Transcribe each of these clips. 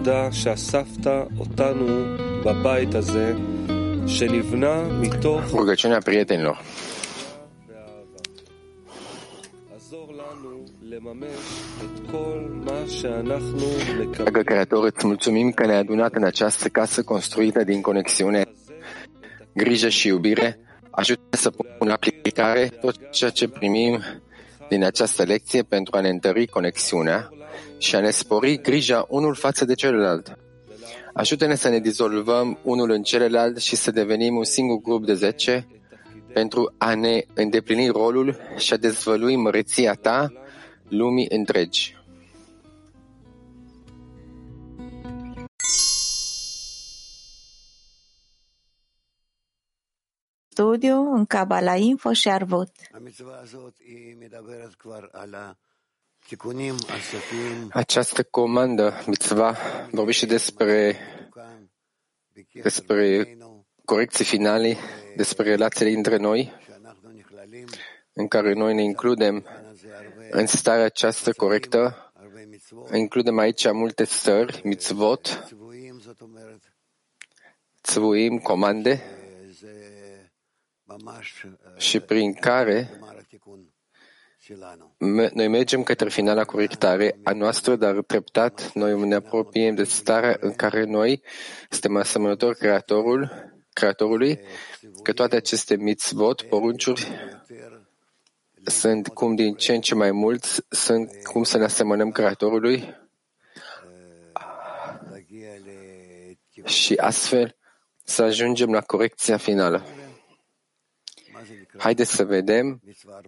תודה שאספת אותנו בבית הזה, שנבנה מתוך Rugăciunea prietenilor. עזור לנו לממש את כל מה שאנחנו Dragă מקבלים. Creator, îți mulțumim că ne-ai adunat în această casă construită din conexiune, grijă și iubire. Ajută să punem în aplicare tot ceea ce primim din această lecție pentru a ne întări conexiunea și a ne spori grija unul față de celălalt. Ajută-ne să ne dizolvăm unul în celălalt și să devenim un singur grup de zece pentru a ne îndeplini rolul și a dezvălui măreția ta lumii întregi. studiu în Kabbalah Info și Arvut. Această comandă, mitzva, vorbește despre, despre corecții finale, despre relațiile între noi, în care noi ne includem în starea această corectă, includem aici multe stări, mitzvot, țvuim, comande, și prin care noi mergem către finala corectare a noastră, dar treptat noi ne apropiem de starea în care noi suntem asemănători Creatorul, Creatorului, că toate aceste mitzvot, porunciuri, sunt cum din ce în ce mai mulți, sunt cum să ne asemănăm Creatorului și astfel să ajungem la corecția finală. Haideți să vedem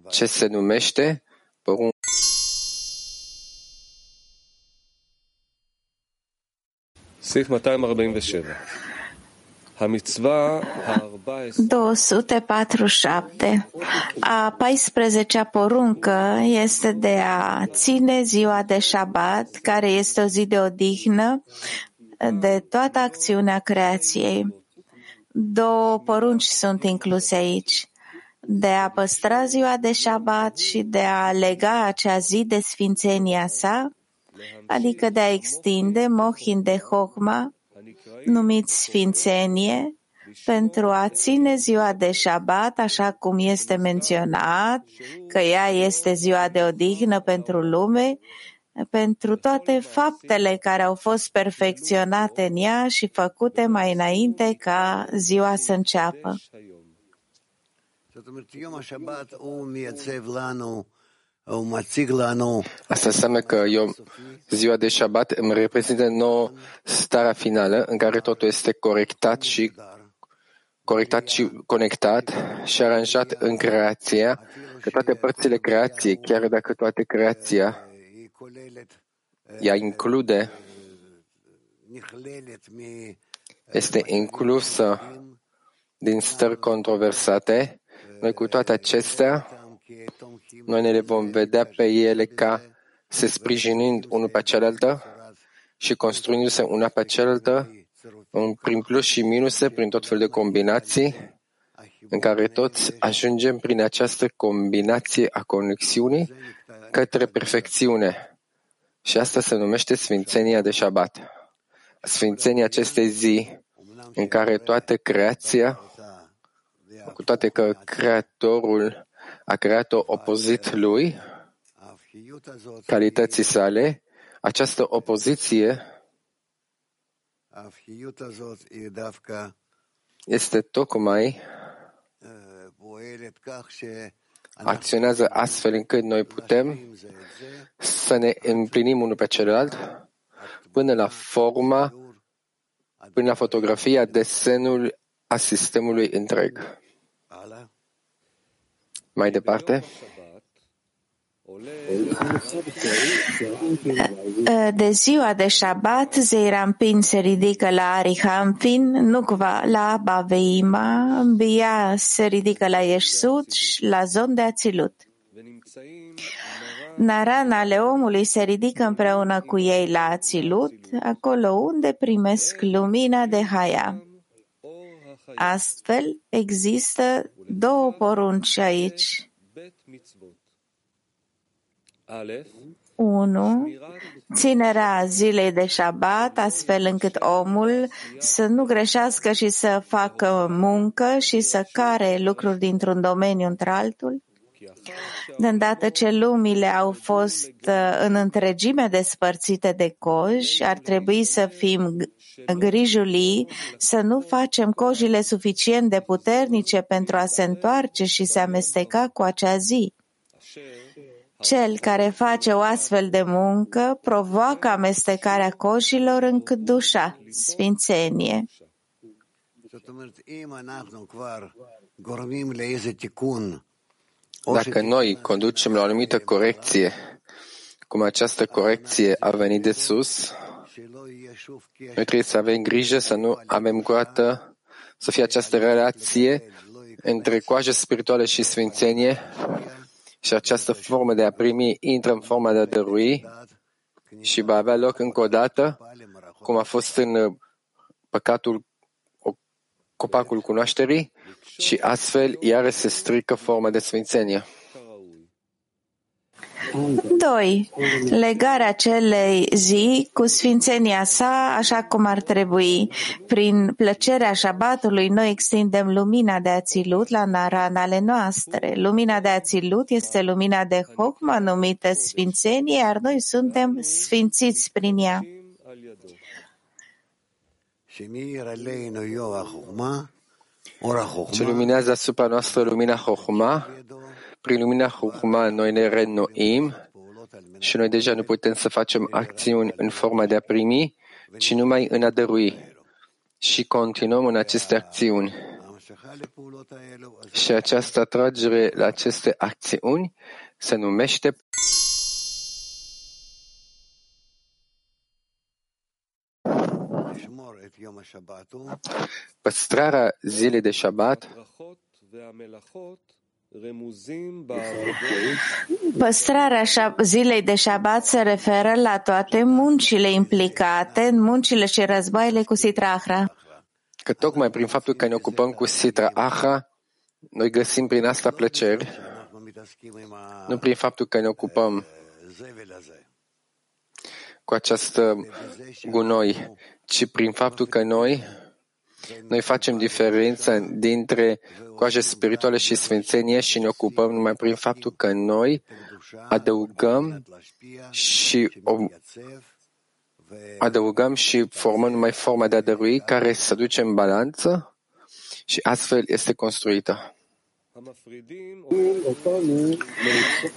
ce se numește porunca. Sif 247. Hamitzvah 247. A 14-a poruncă este de a ține ziua de șabat, care este o zi de odihnă, de toată acțiunea creației. Două porunci sunt incluse aici. De a păstra ziua de șabat și de a lega acea zi de sfințenia sa, adică de a extinde mohin de hokma, numiți sfințenie, pentru a ține ziua de șabat, așa cum este menționat, că ea este ziua de odihnă pentru lume, pentru toate faptele care au fost perfecționate în ea și făcute mai înainte ca ziua să înceapă. Asta înseamnă că eu, ziua de Shabbat îmi reprezintă nouă starea finală în care totul este corectat și corectat și conectat și aranjat în creația, că toate părțile creației, chiar dacă toate creația ea include, este inclusă din stări controversate, noi cu toate acestea, noi ne le vom vedea pe ele ca se sprijinind unul pe cealaltă și construindu-se una pe cealaltă prin plus și minuse, prin tot fel de combinații, în care toți ajungem prin această combinație a conexiunii către perfecțiune. Și asta se numește Sfințenia de Șabat. Sfințenia acestei zi, în care toată creația cu toate că Creatorul a creat-o opozit lui, calității sale, această opoziție este tocmai acționează astfel încât noi putem să ne împlinim unul pe celălalt până la forma, până la fotografia, desenul a sistemului întreg. Mai departe, ă, de ziua de Shabbat, Zeirampin se ridică la Arihampin, Nukva la Baveima, Bia se ridică la Ieșsut și la zon de Ațilut. Narana ale omului se ridică împreună cu ei la Ațilut, acolo unde primesc lumina de Haia. Astfel, există două porunci aici. 1. Ținerea zilei de șabat, astfel încât omul să nu greșească și să facă muncă și să care lucruri dintr-un domeniu într-altul. De îndată ce lumile au fost uh, în întregime despărțite de coji, ar trebui să fim grijulii să nu facem cojile suficient de puternice pentru a se întoarce și se amesteca cu acea zi. Cel care face o astfel de muncă provoacă amestecarea coșilor în dușa, sfințenie. Dacă noi conducem la o anumită corecție, cum această corecție a venit de sus, noi trebuie să avem grijă să nu avem goată, să fie această relație între coajă spirituală și sfințenie și această formă de a primi intră în forma de a dărui și va avea loc încă o dată, cum a fost în uh, păcatul copacul cunoașterii și astfel iară se strică forma de sfințenie. 2. Legarea acelei zi cu sfințenia sa așa cum ar trebui. Prin plăcerea șabatului noi extindem lumina de ațilut la naranale noastre. Lumina de ațilut este lumina de hokma numită sfințenie, iar noi suntem sfințiți prin ea. Ce luminează asupra noastră lumina Chokhmah, prin lumina Chukma noi ne reînnoim și noi deja nu putem să facem acțiuni în forma de a primi, ci numai în a dărui. Și continuăm în aceste acțiuni. Și această atragere la aceste acțiuni se numește Păstrarea zilei de Shabbat Păstrarea zilei de șabat se referă la toate muncile implicate în muncile și războaiele cu Sitra Ahra. Că tocmai prin faptul că ne ocupăm cu Sitra Ahra, noi găsim prin asta plăceri, nu prin faptul că ne ocupăm cu această gunoi, ci prin faptul că noi noi facem diferența dintre coaje spirituale și sfințenie și ne ocupăm numai prin faptul că noi adăugăm și o, adăugăm și formăm numai forma de a dărui care se duce în balanță și astfel este construită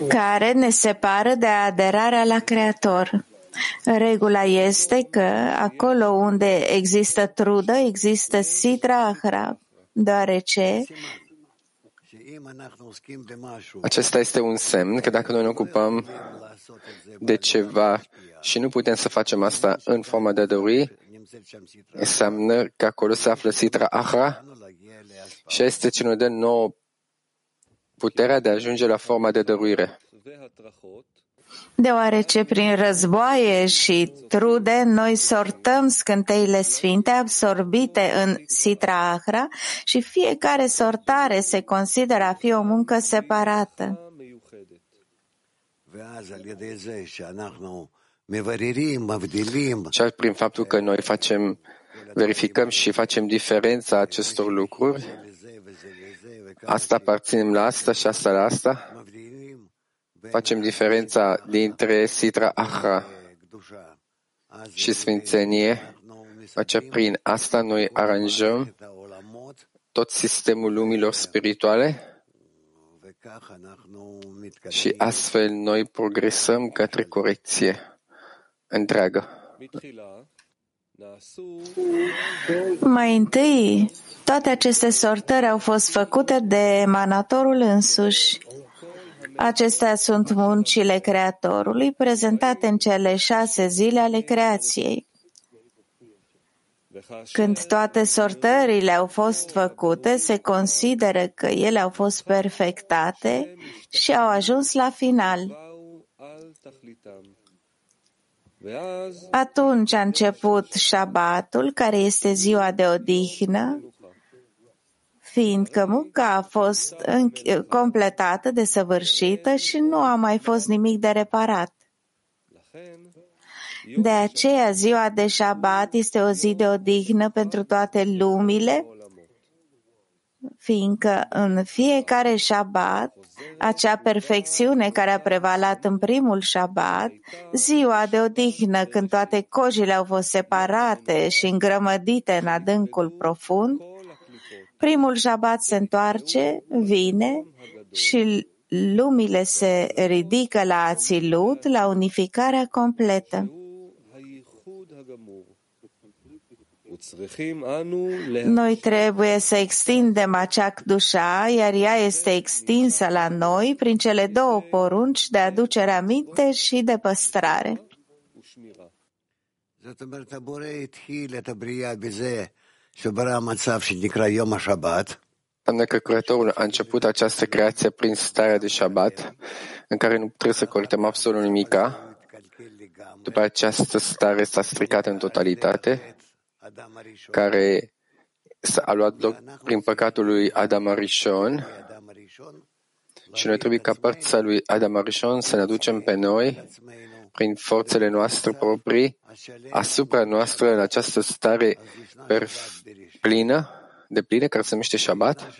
care ne separă de aderarea la Creator. Regula este că acolo unde există trudă, există sitra ahra, deoarece acesta este un semn că dacă noi ne ocupăm de ceva și nu putem să facem asta în forma de dori, înseamnă că acolo se află Sitra Ahra. Și este ce ne dă nouă puterea de a ajunge la forma de dăruire deoarece prin războaie și trude noi sortăm scânteile sfinte absorbite în Sitra Ahra și fiecare sortare se consideră a fi o muncă separată. Și prin faptul că noi facem, verificăm și facem diferența acestor lucruri, asta aparținem la asta și asta la asta, facem diferența dintre Sitra Ahra și Sfințenie, face prin asta noi aranjăm tot sistemul lumilor spirituale și astfel noi progresăm către corecție întreagă. Mai întâi, toate aceste sortări au fost făcute de emanatorul însuși. Acestea sunt muncile Creatorului prezentate în cele șase zile ale creației. Când toate sortările au fost făcute, se consideră că ele au fost perfectate și au ajuns la final. Atunci a început șabatul, care este ziua de odihnă, fiindcă munca a fost completată, desăvârșită și nu a mai fost nimic de reparat. De aceea, ziua de șabat este o zi de odihnă pentru toate lumile, fiindcă în fiecare șabat, acea perfecțiune care a prevalat în primul șabat, ziua de odihnă când toate cojile au fost separate și îngrămădite în adâncul profund, primul șabat se întoarce, vine și lumile se ridică la ațilut, la unificarea completă. Noi trebuie să extindem acea cdușa, iar ea este extinsă la noi prin cele două porunci de aducere aminte și de păstrare. Înseamnă că Creatorul a început această creație prin starea de Shabbat, în care nu trebuie să corectăm absolut nimica. După această stare s-a stricat în totalitate, care a luat loc prin păcatul lui Adam Arishon și noi trebuie ca părța lui Adam Arishon să ne aducem pe noi prin forțele noastre proprii asupra noastră în această stare plină, de plină, care se numește Shabbat.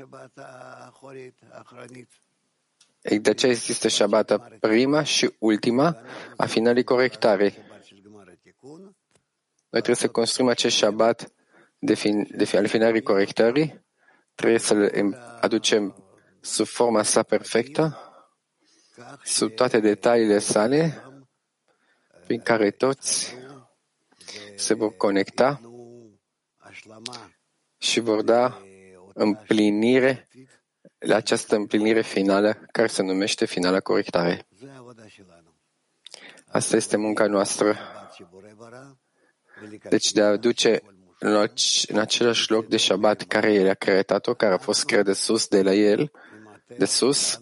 De aceea există Shabbat prima și ultima a finalii corectare. Noi trebuie să construim acest Shabbat de, fin, de fin, al finalii corectării, trebuie să-l aducem sub forma sa perfectă, sub toate detaliile sale, prin care toți se vor conecta și vor da împlinire la această împlinire finală care se numește finala corectare. Asta este munca noastră. Deci de a aduce în același loc de Shabbat care El a creat-o, care a fost creat de sus de la El, de sus,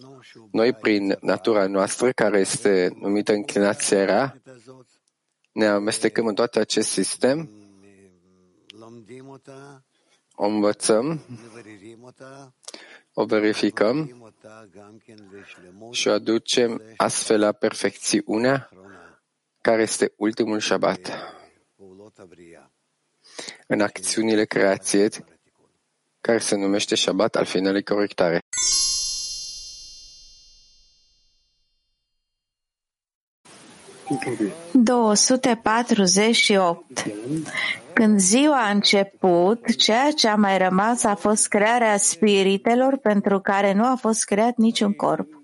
noi prin natura noastră, care este numită înclinația rea, ne amestecăm în tot acest sistem, o învățăm, o verificăm și o aducem astfel la perfecțiunea care este ultimul Shabbat în acțiunile creației care se numește Shabbat al finalei corectare. Opt. Când ziua a început, ceea ce a mai rămas a fost crearea spiritelor pentru care nu a fost creat niciun corp.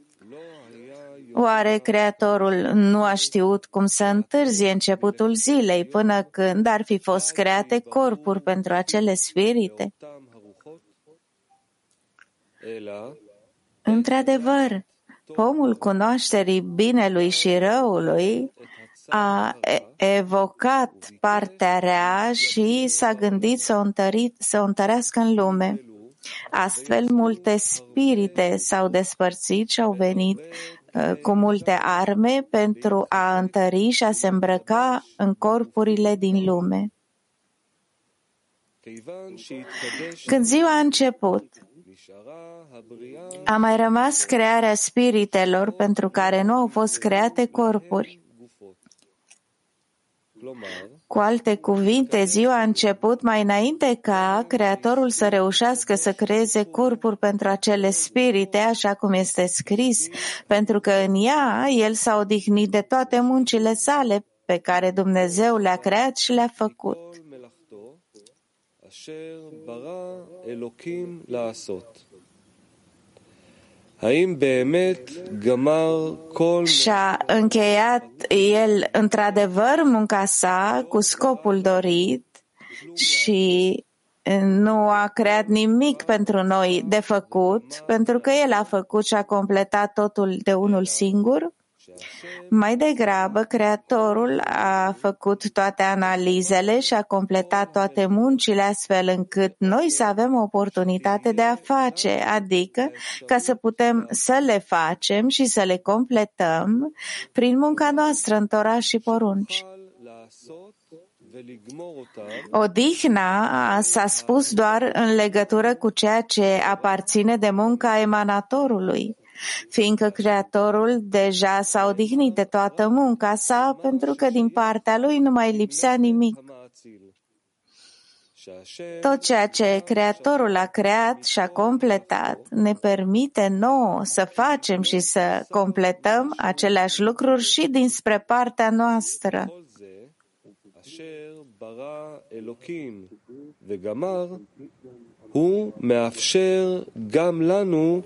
Oare Creatorul nu a știut cum să întârzie începutul zilei până când ar fi fost create corpuri pentru acele spirite? Într-adevăr, pomul cunoașterii binelui și răului a evocat partea rea și s-a gândit să o, întărit, să o întărească în lume. Astfel, multe spirite s-au despărțit și au venit Uh, cu multe arme pentru a întări și a se îmbrăca în corpurile din lume. Când ziua a început, a mai rămas crearea spiritelor pentru care nu au fost create corpuri. Cu alte cuvinte, ziua a început mai înainte ca Creatorul să reușească să creeze corpuri pentru acele spirite, așa cum este scris, pentru că în ea El s-a odihnit de toate muncile sale pe care Dumnezeu le-a creat și le-a făcut. Și-a încheiat el într-adevăr munca sa cu scopul dorit și nu a creat nimic pentru noi de făcut, pentru că el a făcut și a completat totul de unul singur? Mai degrabă, Creatorul a făcut toate analizele și a completat toate muncile astfel încât noi să avem o oportunitate de a face, adică ca să putem să le facem și să le completăm prin munca noastră în Torah și porunci. Odihna s-a spus doar în legătură cu ceea ce aparține de munca emanatorului fiindcă Creatorul deja s-a odihnit de toată munca sa, pentru că din partea lui nu mai lipsea nimic. Tot ceea ce Creatorul a creat și a completat ne permite nouă să facem și să completăm aceleași lucruri și dinspre partea noastră. הוא מאפשר גם לנו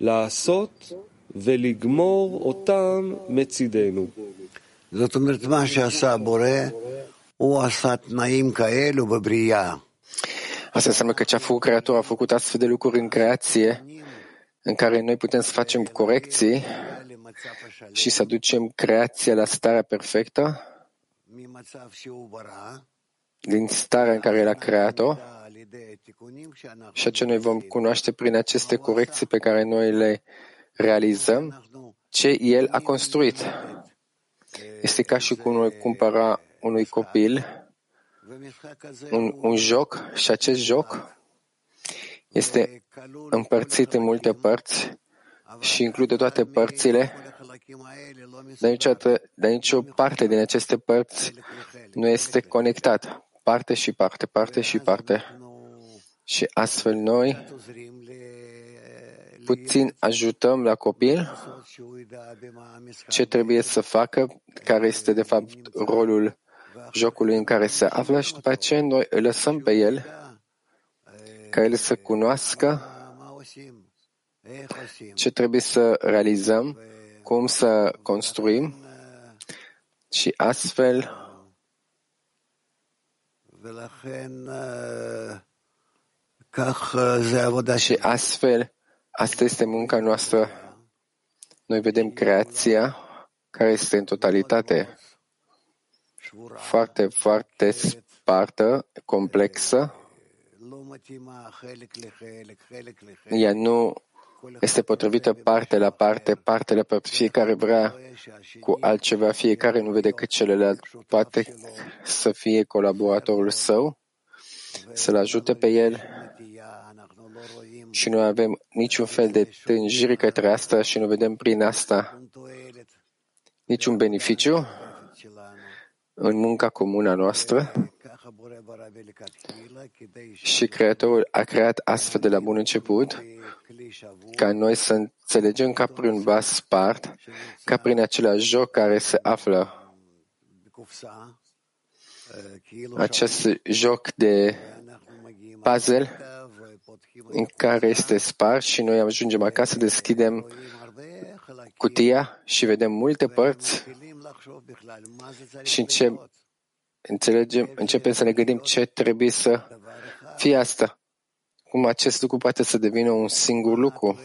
לעשות ולגמור אותם מצידנו. זאת אומרת, מה שעשה הבורא, הוא עשה תנאים כאלו בבריאה. Asta înseamnă că ce a făcut Creatorul a făcut astfel de lucruri în creație în care noi putem să facem corecții și să ducem creația la starea perfectă din starea în care El a creat-o și ce noi vom cunoaște prin aceste corecții pe care noi le realizăm ce El a construit. Este ca și cum noi cumpăra unui copil un, un joc și acest joc este împărțit în multe părți și include toate părțile, dar, niciodată, dar nicio parte din aceste părți nu este conectat. Parte și parte, parte și parte. Și astfel noi puțin ajutăm la copil. Ce trebuie să facă, care este de fapt rolul jocului în care se află și după aceea noi îl lăsăm pe el ca el să cunoască ce trebuie să realizăm, cum să construim. Și astfel și astfel asta este munca noastră. Noi vedem creația care este în totalitate foarte, foarte spartă, complexă. Ea nu este potrivită parte la parte, parte la parte. Fiecare vrea cu altceva, fiecare nu vede că celălalt poate să fie colaboratorul său, să-l ajute pe el și nu avem niciun fel de tânjire către asta și nu vedem prin asta. Niciun beneficiu în munca comună noastră. Și Creatorul a creat astfel de la bun început ca noi să înțelegem ca prin un vas spart, ca prin același joc care se află. Acest joc de puzzle în care este spart și noi ajungem acasă, deschidem cutia și vedem multe părți și încep, înțelegem, începem să ne gândim ce trebuie să fie asta. Cum acest lucru poate să devină un singur lucru.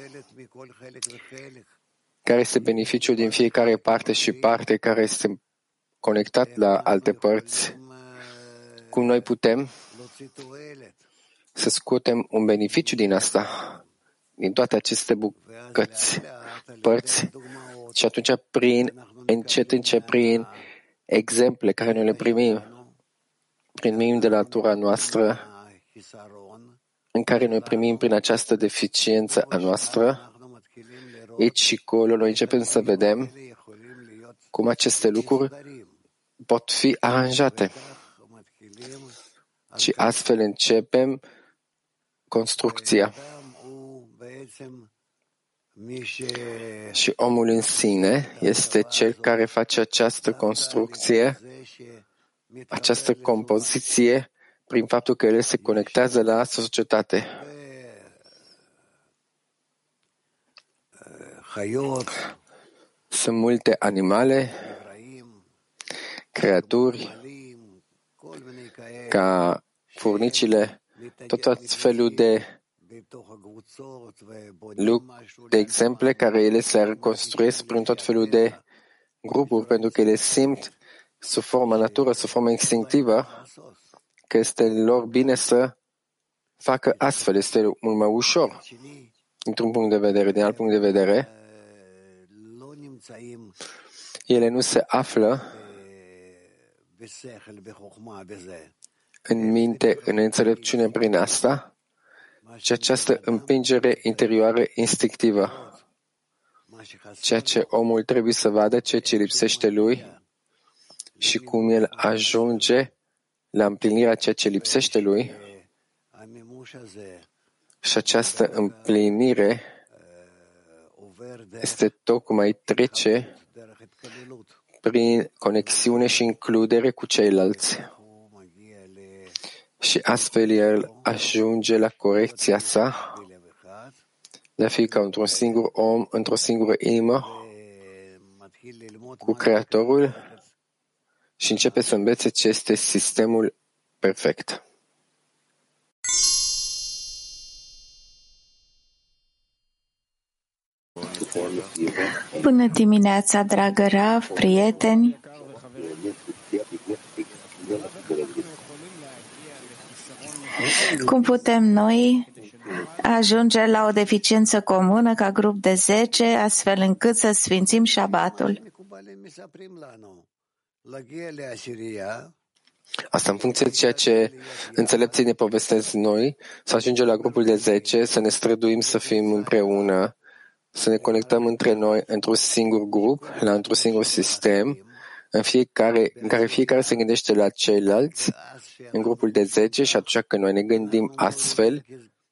Care este beneficiul din fiecare parte și parte care este conectat la alte părți? Cum noi putem să scotem un beneficiu din asta, din toate aceste bucăți, părți, și atunci prin încet, încet, prin exemple care noi le primim, primim de la natura noastră, în care noi primim prin această deficiență a noastră, aici și acolo noi începem să vedem cum aceste lucruri pot fi aranjate. Și astfel începem construcția. Și omul în sine este cel care face această construcție, această compoziție, prin faptul că el se conectează la societate. Sunt multe animale, creaturi, ca furnicile, tot felul de de exemple care ele se reconstruiesc prin tot felul de grupuri, pentru că ele simt sub formă natură, sub formă instinctivă, că este lor bine să facă astfel. Este mult mai ușor, într-un punct de vedere. Din alt punct de vedere, ele nu se află în minte, în înțelepciune prin asta, și această împingere interioară instinctivă. ceea ce omul trebuie să vadă, ceea ce lipsește lui și cum el ajunge la împlinirea ceea ce lipsește lui și această împlinire este tocmai trece prin conexiune și includere cu ceilalți. Și astfel el ajunge la corecția sa de a fi ca într-un singur om, într-o singură inimă, cu Creatorul și începe să învețe ce este sistemul perfect. Bună dimineața, dragă Rav, prieteni! Cum putem noi ajunge la o deficiență comună ca grup de 10, astfel încât să sfințim șabatul? Asta în funcție de ceea ce înțelepții ne povestesc noi, să ajungem la grupul de 10, să ne străduim să fim împreună, să ne conectăm între noi într-un singur grup, la într-un singur sistem, în, fiecare, în care fiecare se gândește la ceilalți, în grupul de 10 și atunci când noi ne gândim astfel,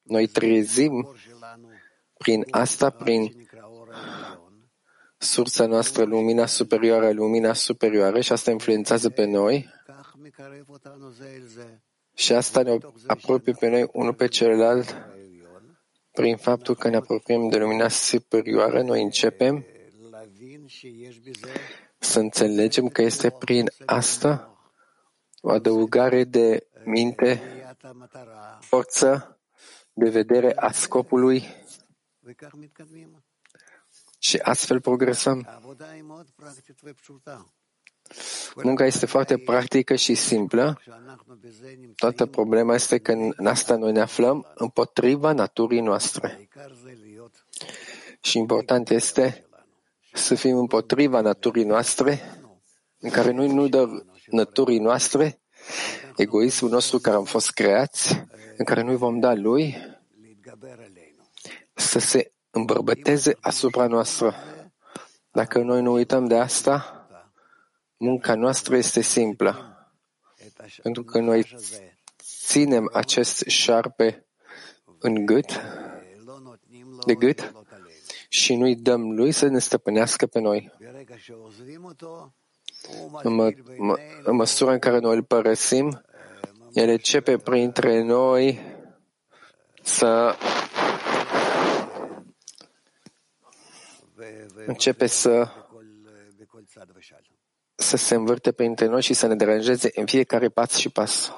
noi trezim prin asta, prin sursa noastră, lumina superioară, lumina superioară și asta influențează pe noi. Și asta ne apropie pe noi unul pe celălalt prin faptul că ne apropiem de lumina superioară, noi începem să înțelegem că este prin asta o adăugare de minte, forță de vedere a scopului și astfel progresăm. Munca este foarte practică și simplă. Toată problema este că în asta noi ne aflăm împotriva naturii noastre. Și important este să fim împotriva naturii noastre, în care noi nu dă naturii noastre, egoismul nostru care am fost creați, în care noi vom da lui să se îmbărbăteze asupra noastră. Dacă noi nu uităm de asta, Munca noastră este simplă, pentru că noi ținem acest șarpe în gât, de gât, și nu-i dăm lui să ne stăpânească pe noi. În, mă, mă, în măsura în care noi îl părăsim, el începe printre noi să începe să să se învârte printre noi și să ne deranjeze în fiecare pas și pas.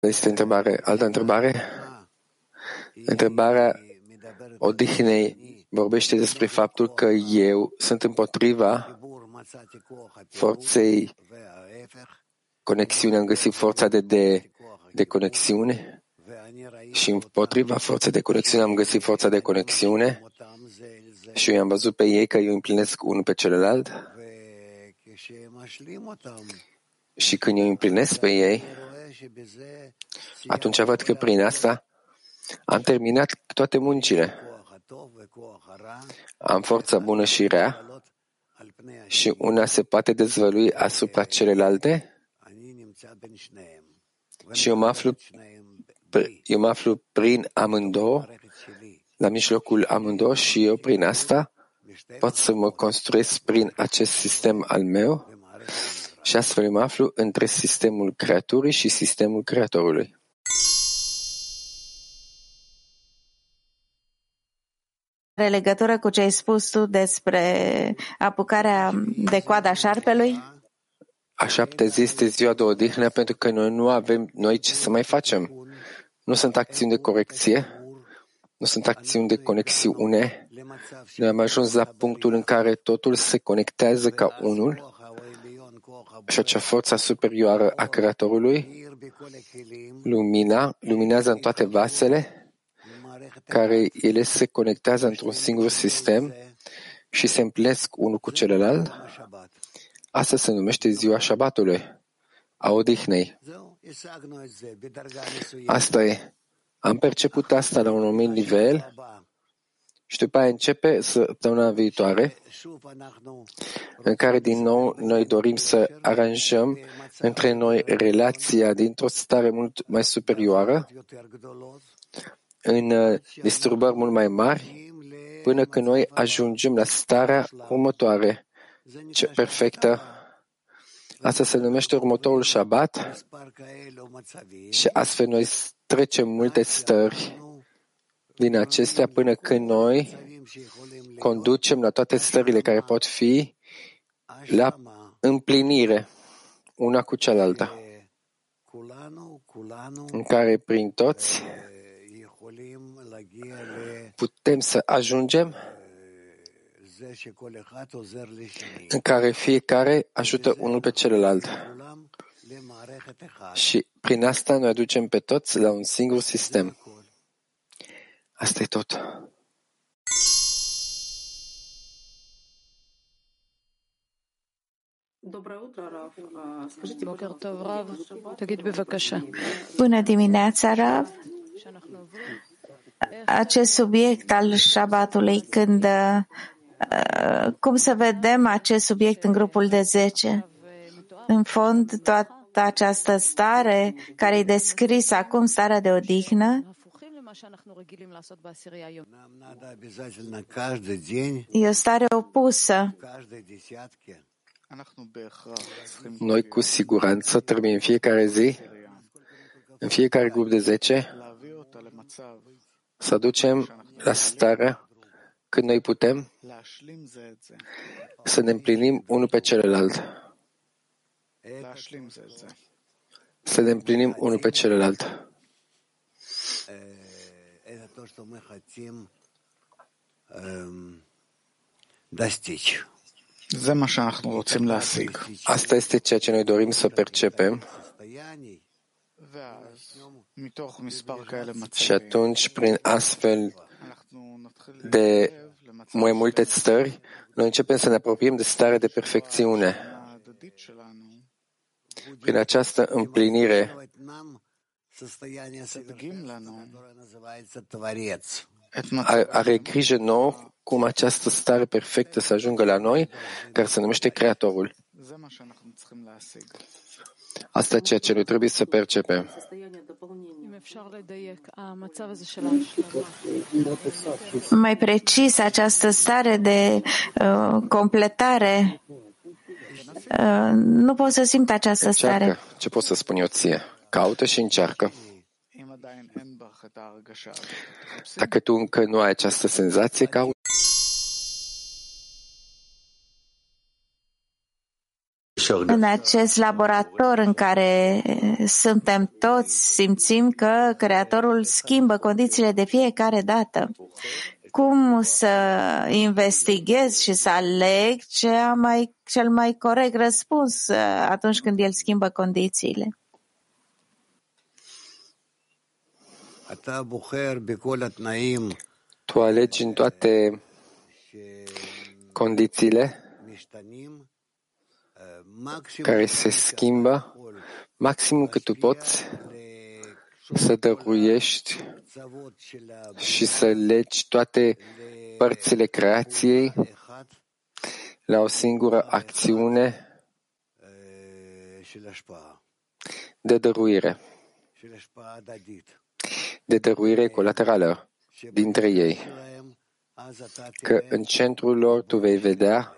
Este întrebare. Altă întrebare? Întrebarea odihnei vorbește despre faptul că eu sunt împotriva forței conexiune, am găsit forța de, de, de conexiune și împotriva forței de conexiune am găsit forța de conexiune și eu am văzut pe ei că eu împlinesc unul pe celălalt și când eu împlinesc pe ei, atunci văd că prin asta am terminat toate muncile. Am forța bună și rea și una se poate dezvălui asupra celelalte? și eu mă aflu, eu mă aflu prin amândouă la mijlocul amândouă și eu prin asta pot să mă construiesc prin acest sistem al meu și astfel mă aflu între sistemul creaturii și sistemul creatorului. Are legătură cu ce ai spus tu despre apucarea de coada șarpelui? A șapte zi este ziua de odihnă pentru că noi nu avem noi ce să mai facem. Nu sunt acțiuni de corecție, nu sunt acțiuni de conexiune. Noi am ajuns la punctul în care totul se conectează ca unul și acea forță superioară a Creatorului, lumina, luminează în toate vasele, care ele se conectează într-un singur sistem și se împlinesc unul cu celălalt. Asta se numește ziua șabatului, a odihnei. Asta e. Am perceput asta la un anumit nivel și după aia începe săptămâna viitoare, în care din nou noi dorim să aranjăm între noi relația dintr-o stare mult mai superioară, în uh, disturbări mult mai mari, până când noi ajungem la starea următoare, ce perfectă. Asta se numește următorul Shabbat și astfel noi trecem multe stări din acestea până când noi conducem la toate stările care pot fi la împlinire una cu cealaltă, în care prin toți putem să ajungem în care fiecare ajută unul pe celălalt. Și prin asta noi aducem pe toți la un singur sistem. Asta e tot. Bună dimineața, Rav. Acest subiect al șabatului, când uh, cum să vedem acest subiect în grupul de 10? În fond, toată această stare care e descrisă acum, starea de odihnă, E o stare opusă. Noi cu siguranță trebuie în fiecare zi, în fiecare grup de 10, să ducem la starea când noi putem să ne împlinim unul pe celălalt. Să ne împlinim unul pe celălalt. Asta este ceea ce noi dorim să percepem. și atunci, prin astfel de mai multe stări, noi începem să ne apropiem de stare de perfecțiune. Prin această împlinire are grijă nouă cum această stare perfectă să ajungă la noi, care se numește Creatorul. Asta e ceea ce noi trebuie să percepem. Mai precis, această stare de uh, completare, uh, nu pot să simt această încearcă. stare. Ce pot să spun eu ție? Caută și încearcă. Dacă tu încă nu ai această senzație, caută. În acest laborator în care suntem toți, simțim că Creatorul schimbă condițiile de fiecare dată. Cum să investighez și să aleg cea mai, cel mai corect răspuns uh, atunci când El schimbă condițiile? Tu alegi în toate condițiile care se schimbă, maximum cât tu poți să dăruiești și să legi toate părțile creației la o singură acțiune de dăruire, de dăruire colaterală dintre ei, că în centrul lor tu vei vedea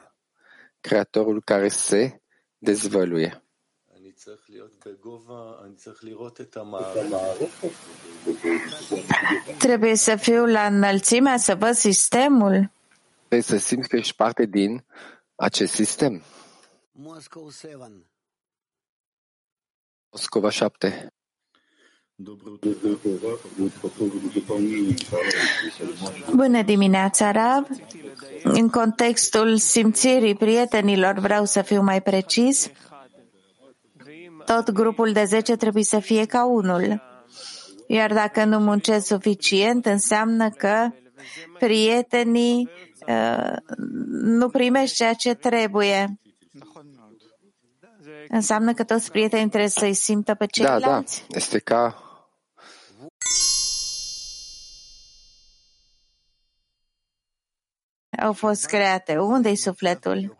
Creatorul care se dezvăluie. Trebuie să fiu la înălțimea să văd sistemul. Trebuie să simți că ești parte din acest sistem. Moscova 7. Bună dimineața, Rav. În contextul simțirii prietenilor vreau să fiu mai precis. Tot grupul de 10 trebuie să fie ca unul. Iar dacă nu muncesc suficient, înseamnă că prietenii uh, nu primești ceea ce trebuie. Înseamnă că toți prietenii trebuie să-i simtă pe Da, da, ceilalți. este ca au fost create. Unde-i sufletul?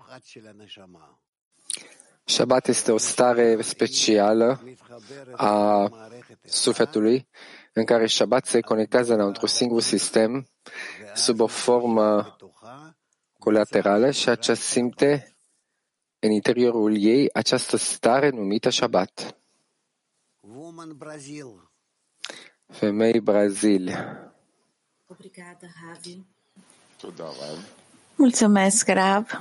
Shabbat este o stare specială a sufletului în care Shabbat se conectează la un singur sistem sub o formă colaterală și acea simte în interiorul ei această stare numită Shabbat. Femei Brazil. Mulțumesc, Rav.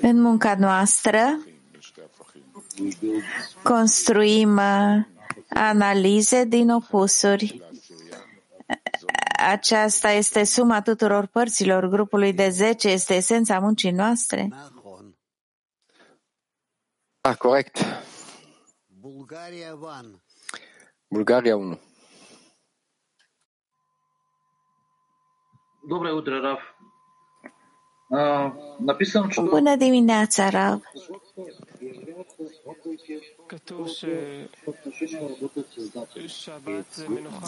În munca noastră construim uh, analize din opusuri. Aceasta este suma tuturor părților grupului de 10, este esența muncii noastre. Da, corect. Bulgaria 1. Доброе утро, Раф. А, написано, что... Bună dimineața, Rav.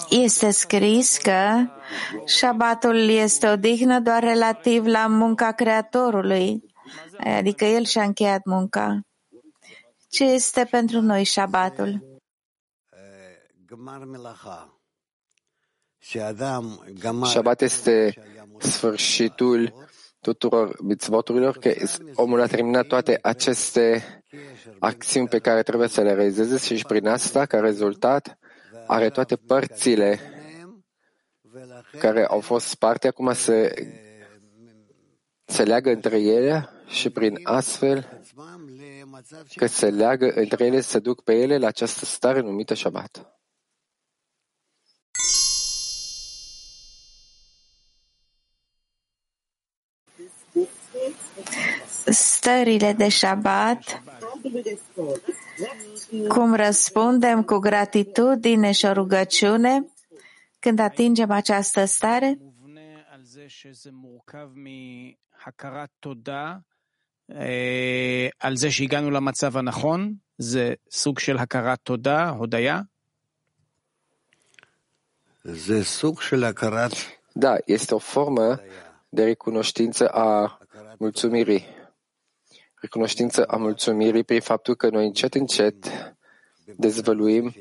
Este scris că Shabbatul este o dignă doar relativ la munca Creatorului, adică El și-a încheiat munca. Ce este pentru noi Shabbatul? Shabbat este sfârșitul tuturor mitzvoturilor, că omul a terminat toate aceste acțiuni pe care trebuie să le realizeze și prin asta, ca rezultat, are toate părțile care au fost sparte, acum se, se leagă între ele și prin astfel că se leagă între ele, se duc pe ele la această stare numită Shabbat. stările de Shabbat, cum răspundem cu gratitudine și o rugăciune când atingem această stare? על זה שהגענו למצב הנכון, זה סוג של הכרת תודה, הודיה? Da, este o formă de recunoștință a mulțumirii. Recunoștință a mulțumirii prin faptul că noi încet, încet dezvăluim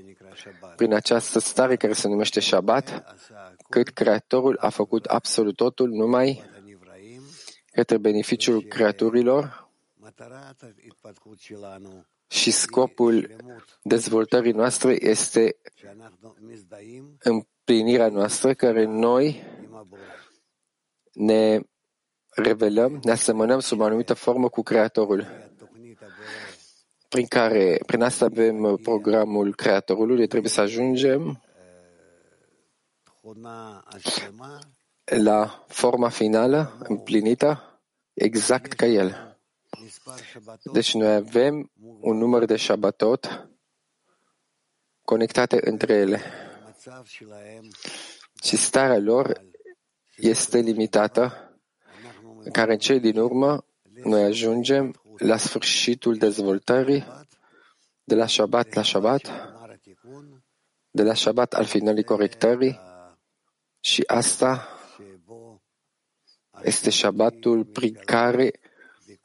prin această stare care se numește Shabbat, cât Creatorul a făcut absolut totul numai către beneficiul creaturilor și scopul dezvoltării noastre este împlinirea noastră care noi ne revelăm, ne asemănăm sub o anumită formă cu Creatorul, prin care, prin asta avem programul Creatorului, trebuie să ajungem la forma finală, împlinită, exact ca El. Deci noi avem un număr de Shabbatot conectate între ele. Și starea lor este limitată în care în cei din urmă noi ajungem la sfârșitul dezvoltării de la Shabbat la Shabbat, de la Shabbat al finalii corectării și asta este Shabbatul prin care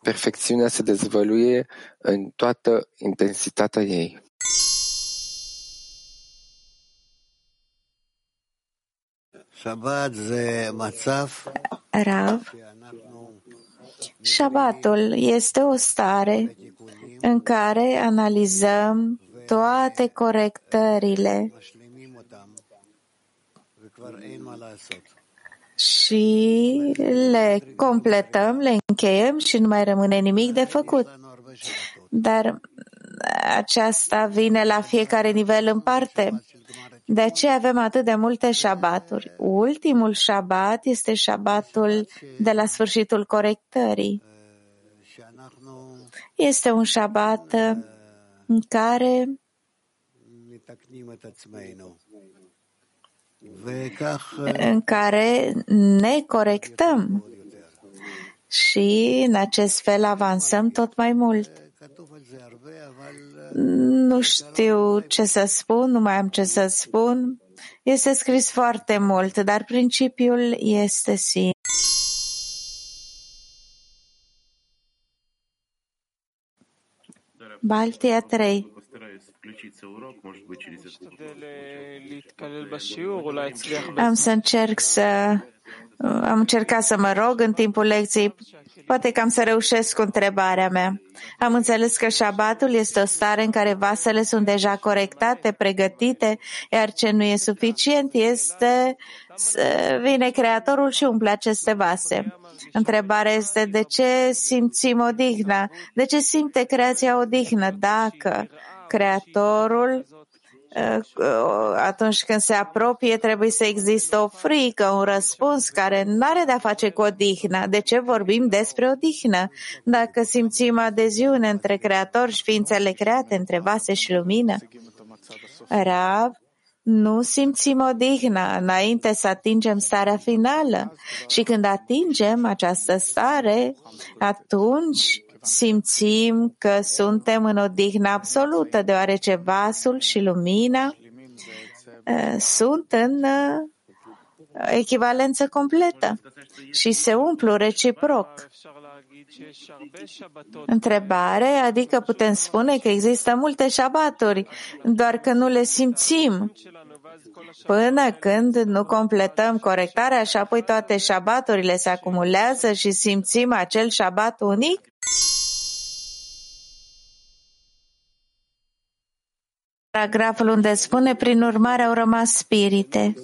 perfecțiunea se dezvăluie în toată intensitatea ei. Rav, Shabbatul este o stare în care analizăm toate corectările și le completăm, le încheiem și nu mai rămâne nimic de făcut. Dar aceasta vine la fiecare nivel în parte. De aceea avem atât de multe șabaturi. Ultimul șabat este șabatul de la sfârșitul corectării. Este un șabat în care în care ne corectăm și în acest fel avansăm tot mai mult. Nu știu ce să spun, nu mai am ce să spun. Este scris foarte mult, dar principiul este simplu. Baltia 3 am să încerc să am încercat să mă rog în timpul lecției. Poate că am să reușesc cu întrebarea mea. Am înțeles că șabatul este o stare în care vasele sunt deja corectate, pregătite, iar ce nu e suficient este să vine creatorul și umple aceste vase. Întrebarea este de ce simțim odihnă? De ce simte creația odihnă dacă Creatorul atunci când se apropie, trebuie să existe o frică, un răspuns care nu are de-a face cu odihnă. De ce vorbim despre odihnă? Dacă simțim adeziune între creator și ființele create, între vase și lumină, Rav, nu simțim odihnă înainte să atingem starea finală. Și când atingem această stare, atunci simțim că suntem în odihnă absolută, deoarece vasul și lumina sunt în echivalență completă și se umplu reciproc. Întrebare, adică putem spune că există multe șabaturi, doar că nu le simțim până când nu completăm corectarea și apoi toate șabaturile se acumulează și simțim acel șabat unic? Paragraful unde spune, prin urmare au rămas spirite.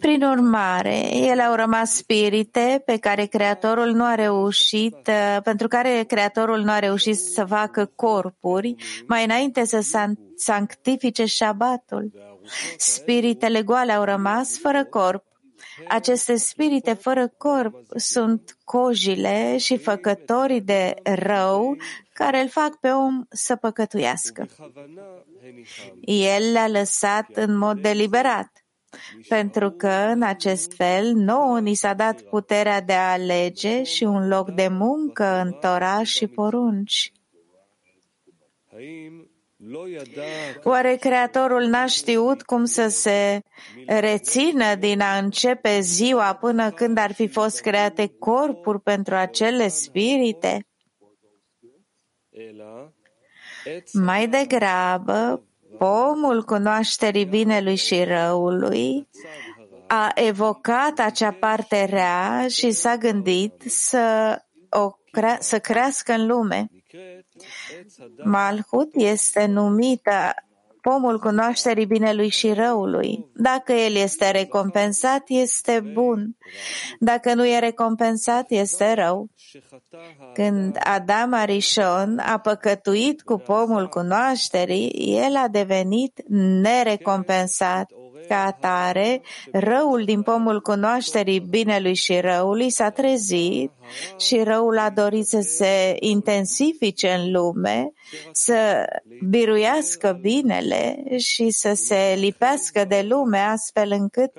Prin urmare, ele au rămas spirite pe care Creatorul nu a reușit, pentru care Creatorul nu a reușit să facă corpuri mai înainte să sanctifice șabatul. Spiritele goale au rămas fără corp. Aceste spirite fără corp sunt cojile și făcătorii de rău care îl fac pe om să păcătuiască. El le-a lăsat în mod deliberat, pentru că în acest fel nouă ni s-a dat puterea de a alege și un loc de muncă în Torah și porunci. Oare Creatorul n-a știut cum să se rețină din a începe ziua până când ar fi fost create corpuri pentru acele spirite? Mai degrabă, pomul cunoașterii binelui și răului a evocat acea parte rea și s-a gândit să, o crea- să crească în lume. Malhut este numită pomul cunoașterii binelui și răului. Dacă el este recompensat, este bun. Dacă nu e recompensat, este rău. Când Adam Arishon a păcătuit cu pomul cunoașterii, el a devenit nerecompensat. Ca atare, răul din pomul cunoașterii binelui și răului s-a trezit și răul a dorit să se intensifice în lume, să biruiască binele și să se lipească de lume astfel încât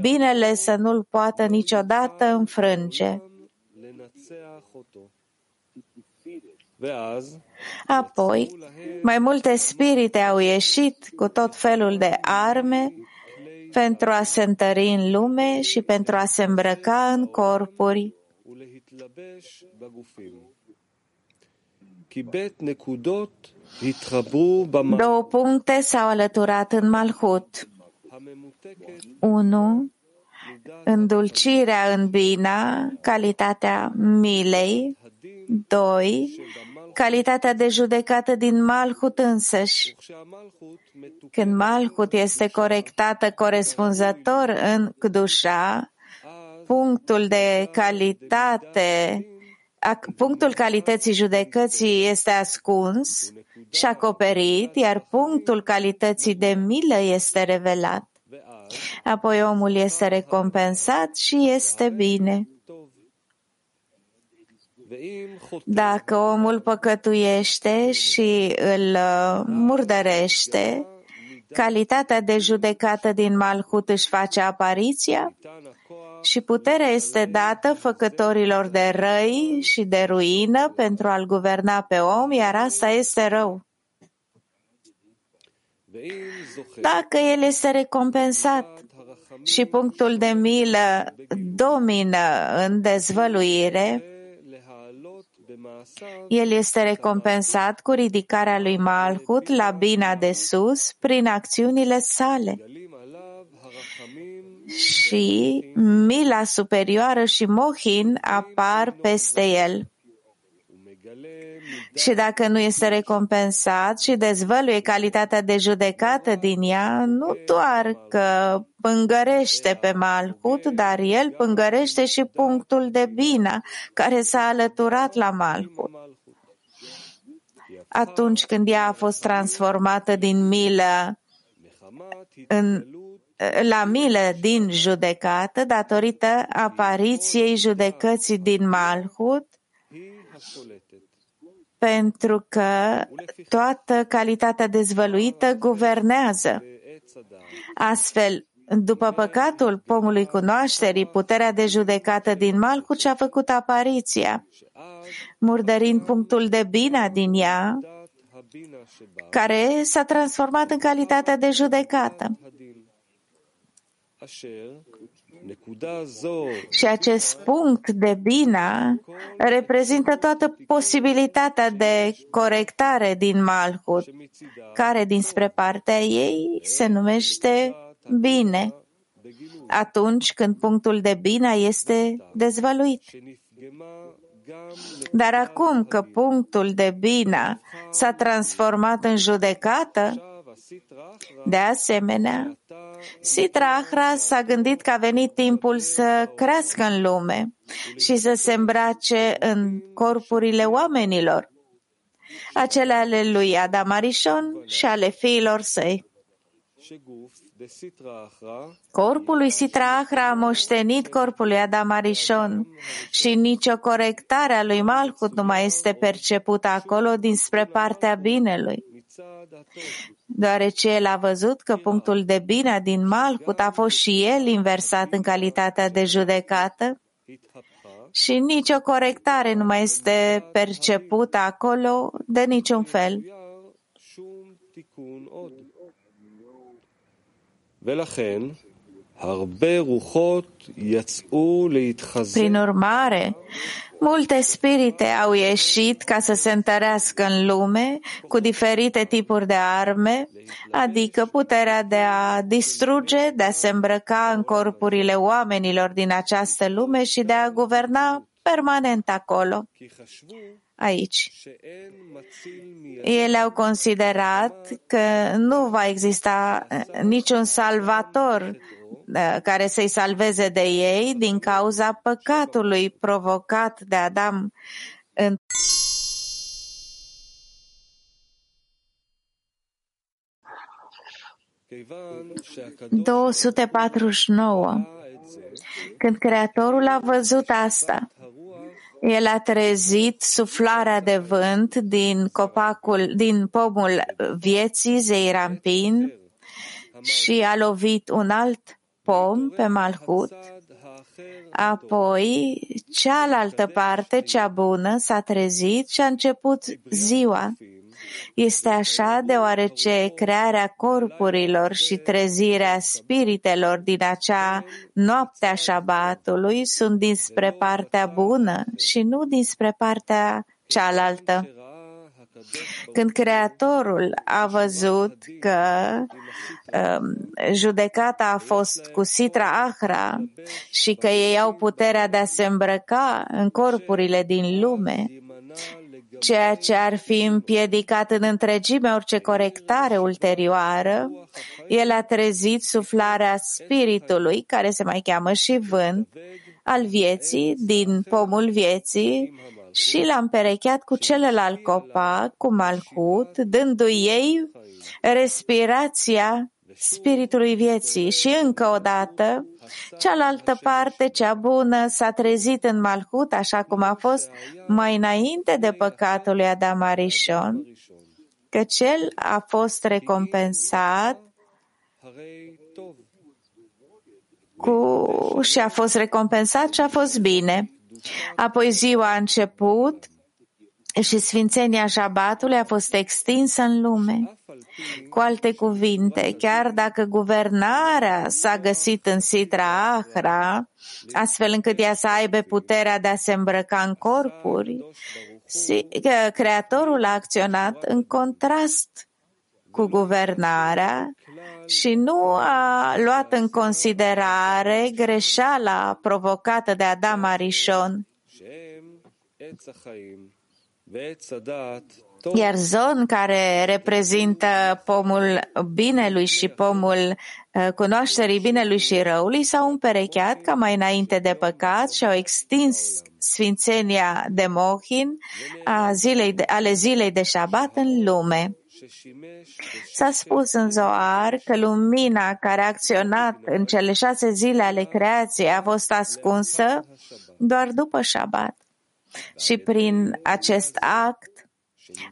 binele să nu-l poată niciodată înfrânge. Apoi, mai multe spirite au ieșit cu tot felul de arme pentru a se întări în lume și pentru a se îmbrăca în corpuri. Două puncte s-au alăturat în Malhut. 1. Îndulcirea în bina, calitatea milei. 2 calitatea de judecată din Malhut însăși. Când Malhut este corectată corespunzător în Kdusha, punctul de calitate, punctul calității judecății este ascuns și acoperit, iar punctul calității de milă este revelat. Apoi omul este recompensat și este bine. Dacă omul păcătuiește și îl uh, murdărește, calitatea de judecată din Malhut își face apariția și puterea este dată făcătorilor de răi și de ruină pentru a-l guverna pe om, iar asta este rău. Dacă el este recompensat și punctul de milă domină în dezvăluire, el este recompensat cu ridicarea lui Malhut la bina de sus prin acțiunile sale. Și mila superioară și mohin apar peste el. Și dacă nu este recompensat și dezvăluie calitatea de judecată din ea, nu doar că pângărește pe Malhut, dar el pângărește și punctul de bina care s-a alăturat la Malhut. Atunci când ea a fost transformată din milă în, la milă din judecată, datorită apariției judecății din Malhut, pentru că toată calitatea dezvăluită guvernează. Astfel, după păcatul pomului cunoașterii, puterea de judecată din Malcuci a făcut apariția, murdărind punctul de bina din ea, care s-a transformat în calitatea de judecată. Și acest punct de bina reprezintă toată posibilitatea de corectare din Malhut, care dinspre partea ei se numește bine, atunci când punctul de bina este dezvăluit. Dar acum că punctul de bina s-a transformat în judecată, de asemenea, Sitra Ahra s-a gândit că a venit timpul să crească în lume și să se îmbrace în corpurile oamenilor, acele ale lui Adam Arishon și ale fiilor săi. Corpul lui Sitra Ahra a moștenit corpul lui Adam Arishon și nicio corectare a lui Malchut nu mai este percepută acolo dinspre partea binelui deoarece el a văzut că punctul de bine din Malhut a fost și el inversat în calitatea de judecată și nicio corectare nu mai este percepută acolo de niciun fel. Prin urmare, Multe spirite au ieșit ca să se întărească în lume cu diferite tipuri de arme, adică puterea de a distruge, de a se îmbrăca în corpurile oamenilor din această lume și de a guverna permanent acolo, aici. Ele au considerat că nu va exista niciun salvator da, care să-i salveze de ei din cauza păcatului provocat de Adam în 249. Când Creatorul a văzut asta, el a trezit suflarea de vânt din copacul, din pomul vieții Zeirampin și a lovit un alt pom pe Malhut, apoi cealaltă parte, cea bună, s-a trezit și a început ziua. Este așa deoarece crearea corpurilor și trezirea spiritelor din acea noapte a șabatului sunt dinspre partea bună și nu dinspre partea cealaltă. Când Creatorul a văzut că um, judecata a fost cu Sitra Ahra și că ei au puterea de a se îmbrăca în corpurile din lume, ceea ce ar fi împiedicat în întregime orice corectare ulterioară, el a trezit suflarea spiritului, care se mai cheamă și vânt, al vieții, din pomul vieții, și l-a împerecheat cu celălalt copac, cu Malhut, dându-i ei respirația spiritului vieții. Și încă o dată, cealaltă parte, cea bună, s-a trezit în Malhut, așa cum a fost mai înainte de păcatul lui Adam Arishon, că cel a fost recompensat cu, și a fost recompensat și a fost bine. Apoi ziua a început și sfințenia Șabatului a fost extinsă în lume. Cu alte cuvinte, chiar dacă guvernarea s-a găsit în Sitra Ahra, astfel încât ea să aibă puterea de a se îmbrăca în corpuri, Creatorul a acționat în contrast cu guvernarea și nu a luat în considerare greșeala provocată de Adam Arishon. Iar zon care reprezintă pomul binelui și pomul uh, cunoașterii binelui și răului s-au împerecheat ca mai înainte de păcat și au extins sfințenia de mohin a zilei de, ale zilei de șabat în lume. S-a spus în Zoar că lumina care a acționat în cele șase zile ale creației a fost ascunsă doar după șabat. Și prin acest act,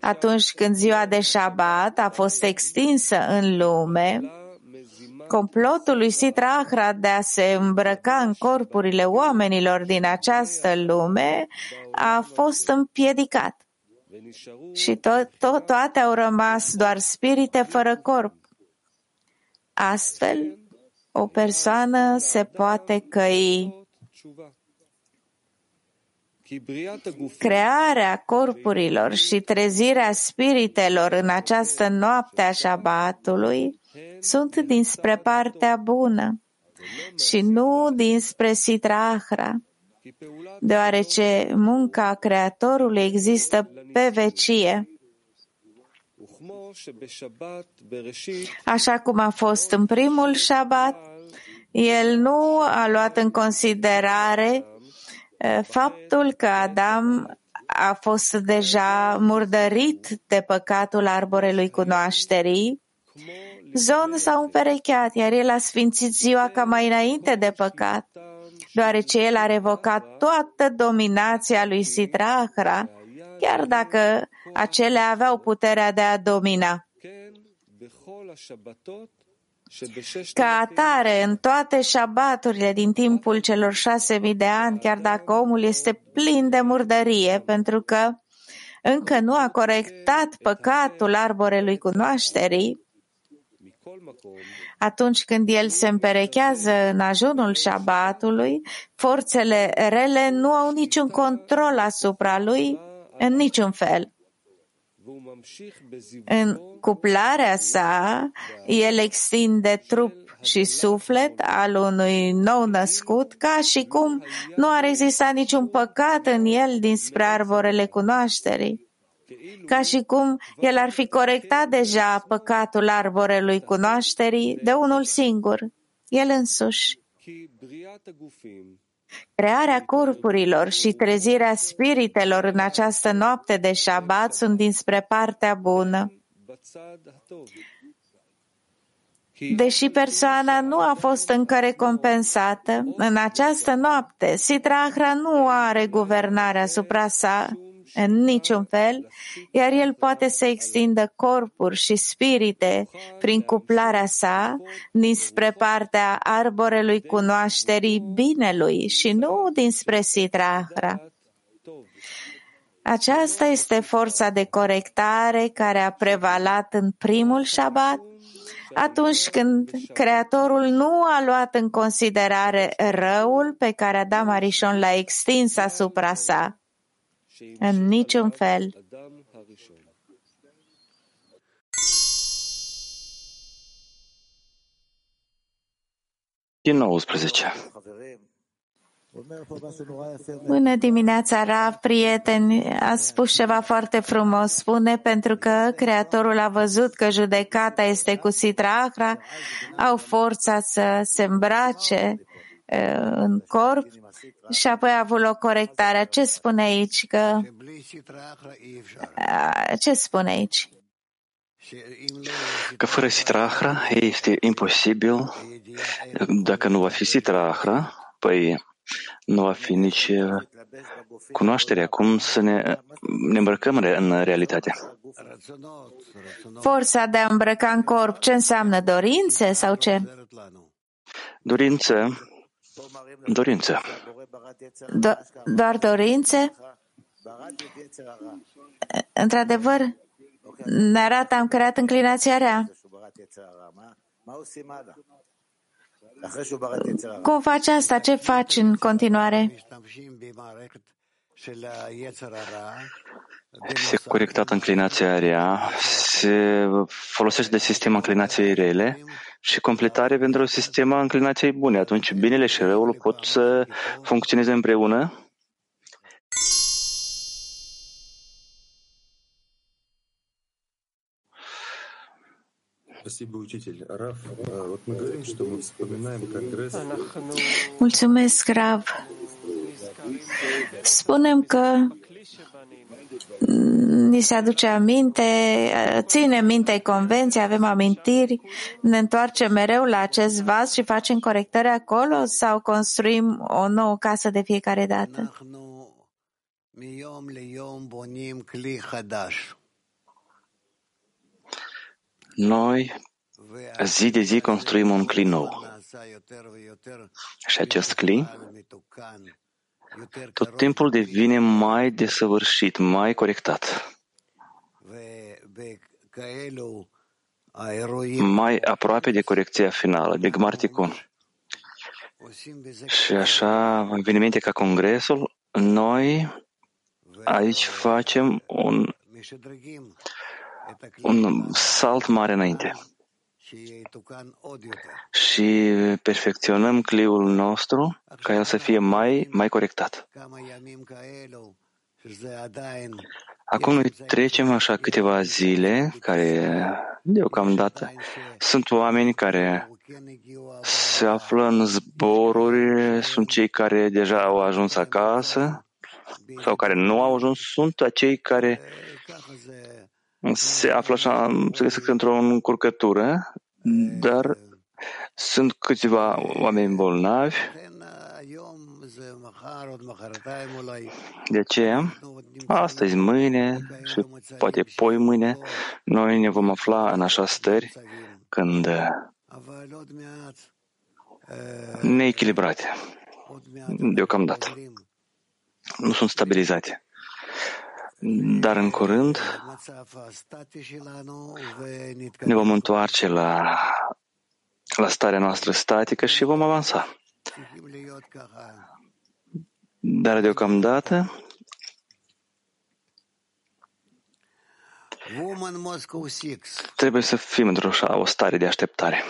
atunci când ziua de șabat a fost extinsă în lume, complotul lui Sitra Ahra de a se îmbrăca în corpurile oamenilor din această lume a fost împiedicat și tot, tot, toate au rămas doar spirite fără corp. Astfel, o persoană se poate căi. Crearea corpurilor și trezirea spiritelor în această noapte a șabatului sunt dinspre partea bună și nu dinspre Sitrahra deoarece munca Creatorului există pe vecie. Așa cum a fost în primul șabat, el nu a luat în considerare faptul că Adam a fost deja murdărit de păcatul arborelui cunoașterii. Zon s-a împerecheat, iar el a sfințit ziua ca mai înainte de păcat deoarece el a revocat toată dominația lui Sitrahra, chiar dacă acelea aveau puterea de a domina. Ca atare, în toate șabaturile din timpul celor șase mii de ani, chiar dacă omul este plin de murdărie, pentru că încă nu a corectat păcatul arborelui cunoașterii, atunci când el se împerechează în ajunul șabatului, forțele rele nu au niciun control asupra lui în niciun fel. În cuplarea sa, el extinde trup și suflet al unui nou născut, ca și cum nu ar exista niciun păcat în el dinspre arborele cunoașterii ca și cum el ar fi corectat deja păcatul arborelui cunoașterii de unul singur, el însuși. Crearea corpurilor și trezirea spiritelor în această noapte de șabat sunt dinspre partea bună. Deși persoana nu a fost încă recompensată, în această noapte, Sitrahra nu are guvernare asupra sa în niciun fel, iar el poate să extindă corpuri și spirite prin cuplarea sa dinspre partea arborelui cunoașterii binelui și nu dinspre Sitrahra. Aceasta este forța de corectare care a prevalat în primul șabat, atunci când Creatorul nu a luat în considerare răul pe care Adam Arishon l-a extins asupra sa. În niciun fel. Din 19. Bună dimineața, Rav, prieteni! A spus ceva foarte frumos. Spune pentru că Creatorul a văzut că judecata este cu Sitra Ahra, au forța să se îmbrace uh, în corp și apoi a avut o corectare. Ce spune aici? Că... Ce spune aici? Că fără Sitrahra este imposibil, dacă nu va fi Sitrahra, păi nu va fi nici cunoașterea, cum să ne, ne îmbrăcăm în realitate. Forța de a îmbrăca în corp, ce înseamnă dorințe sau ce? Dorință, dorință. Do- doar dorințe? Într-adevăr, ne arată, am creat înclinația rea. Cum faci asta? Ce faci în continuare? Se corectată înclinația rea, se folosește de sistemul înclinației rele și completare pentru sistemul înclinației bune. Atunci binele și răul pot să funcționeze împreună Mulțumesc, Rav. Spunem că ni se aduce aminte, ține minte convenția, avem amintiri, ne întoarcem mereu la acest vas și facem corectări acolo sau construim o nouă casă de fiecare dată? Noi zi de zi construim un cli nou. Și acest cli tot timpul devine mai desăvârșit, mai corectat, mai aproape de corecția finală, de Gmarticun. Și așa, evenimente ca Congresul, noi aici facem un, un salt mare înainte și perfecționăm cliul nostru ca el să fie mai, mai corectat. Acum noi trecem așa câteva zile care deocamdată sunt oameni care se află în zboruri, sunt cei care deja au ajuns acasă sau care nu au ajuns, sunt acei care se află așa, se găsesc într-o încurcătură, dar sunt câțiva oameni bolnavi. De aceea, astăzi, mâine și poate poi mâine, noi ne vom afla în așa stări când neechilibrate, deocamdată. Nu sunt stabilizate. Dar în curând ne vom întoarce la, la starea noastră statică și vom avansa. Dar deocamdată trebuie să fim într-o o stare de așteptare.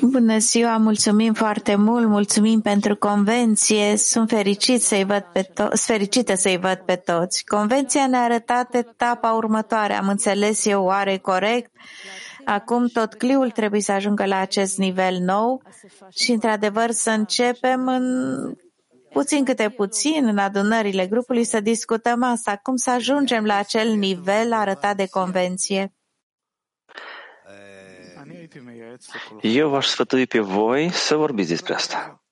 Bună ziua, mulțumim foarte mult, mulțumim pentru convenție. Sunt fericit să-i văd pe to- fericită să-i văd pe toți. Convenția ne-a arătat etapa următoare. Am înțeles eu oare corect? Acum tot cliul trebuie să ajungă la acest nivel nou și, într-adevăr, să începem în puțin câte puțin în adunările grupului să discutăm asta, cum să ajungem la acel nivel arătat de convenție. Eu v-aș sfătui pe voi să vorbiți despre asta.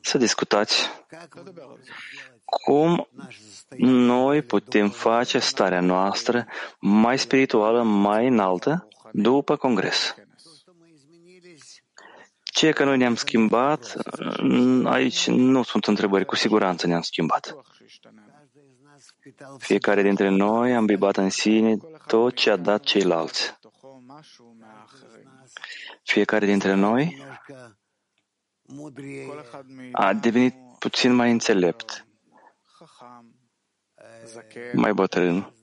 Să discutați cum noi putem face starea noastră mai spirituală, mai înaltă după congres. Ce că noi ne-am schimbat, aici nu sunt întrebări, cu siguranță ne-am schimbat. Fiecare dintre noi am bibat în sine tot ce a dat ceilalți. Fiecare dintre noi a devenit puțin mai înțelept, mai bătrân.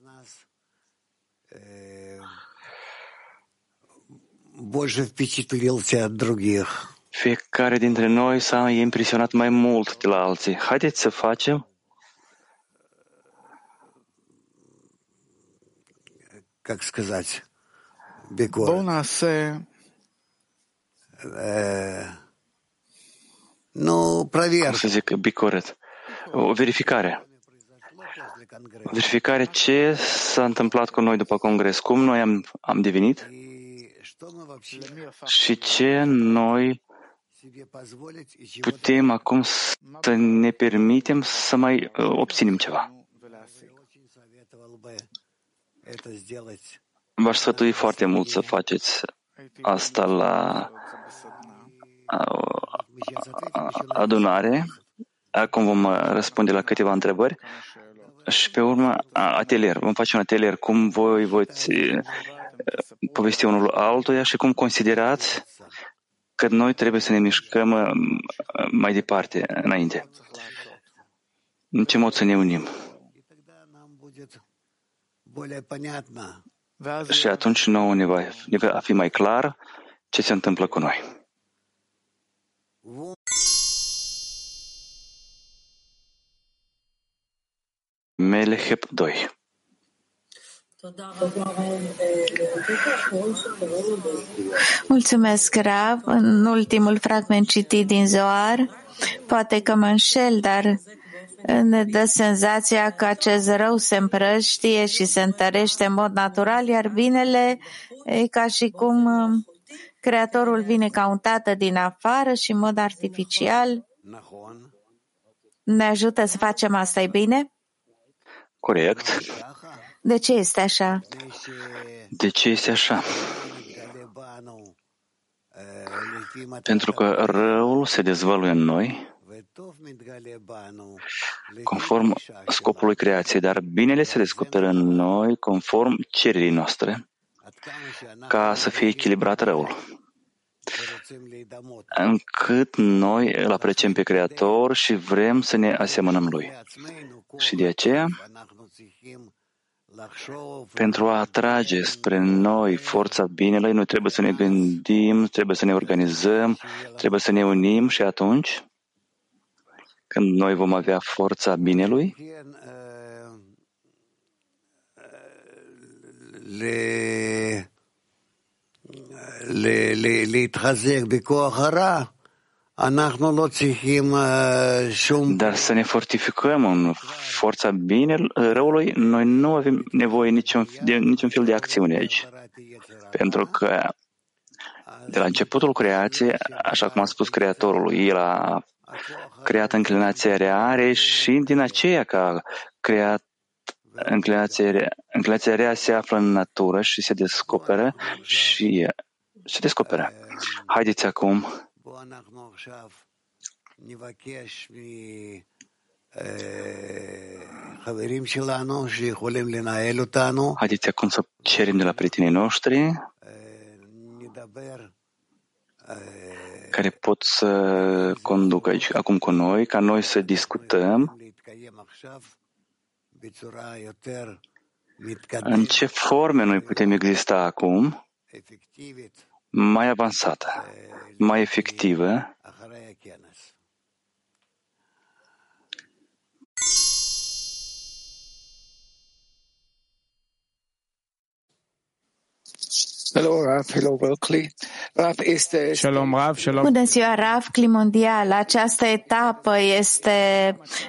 больше впечатлился от других. Fiecare dintre noi s-a impresionat mai mult de la alții. Haideți să facem как сказать, бегор. Бонасе. Э, ну, проверка. Бикорет. Верификаре. Verificare ce s-a întâmplat cu noi după congres, cum noi am, am devenit. Și ce noi putem acum să ne permitem să mai obținem ceva. V-aș sfătui foarte mult să faceți asta la adunare. Acum vom uh, răspunde la câteva întrebări. Și pe urmă a, atelier. Vom face un atelier. Cum voi voți uh, povesti unul altuia și cum considerați că noi trebuie să ne mișcăm uh, mai departe, înainte. În ce mod să ne unim? Și atunci nouă ne va, ne va fi mai clar ce se întâmplă cu noi. Melehep 2 Mulțumesc, Rav. În ultimul fragment citit din Zoar, poate că mă înșel, dar ne dă senzația că acest rău se împrăștie și se întărește în mod natural, iar binele e ca și cum um, Creatorul vine ca un tată din afară și în mod artificial ne ajută să facem asta, e bine? Corect. De ce este așa? De ce este așa? Pentru că răul se dezvăluie în noi conform scopului creației, dar binele se descoperă în noi conform cererii noastre ca să fie echilibrat răul. Încât noi îl apreciem pe Creator și vrem să ne asemănăm Lui. Și de aceea pentru a atrage spre noi forța binelui, noi trebuie să ne gândim, trebuie să ne organizăm, trebuie să ne unim și atunci, când noi vom avea forța binelui, להתחזק בכוח הרע, dar să ne fortificăm în forța bine, răului, noi nu avem nevoie niciun, de niciun fel de acțiune aici. Pentru că de la începutul creației, așa cum a spus Creatorul, El a creat înclinația rea și din aceea că a creat înclinația rea, înclinația rea se află în natură și se descoperă și se descoperă. Haideți acum Haideți acum să cerem de la prietenii noștri care pot să conducă aici, acum cu noi, ca noi să discutăm în ce forme noi putem exista acum mai avansată, mai efectivă, Hello, Rav. Hello, Berkeley. Rav, este... Shalom, Rav. Shalom. Bună ziua, Rav. Climondial. Această etapă este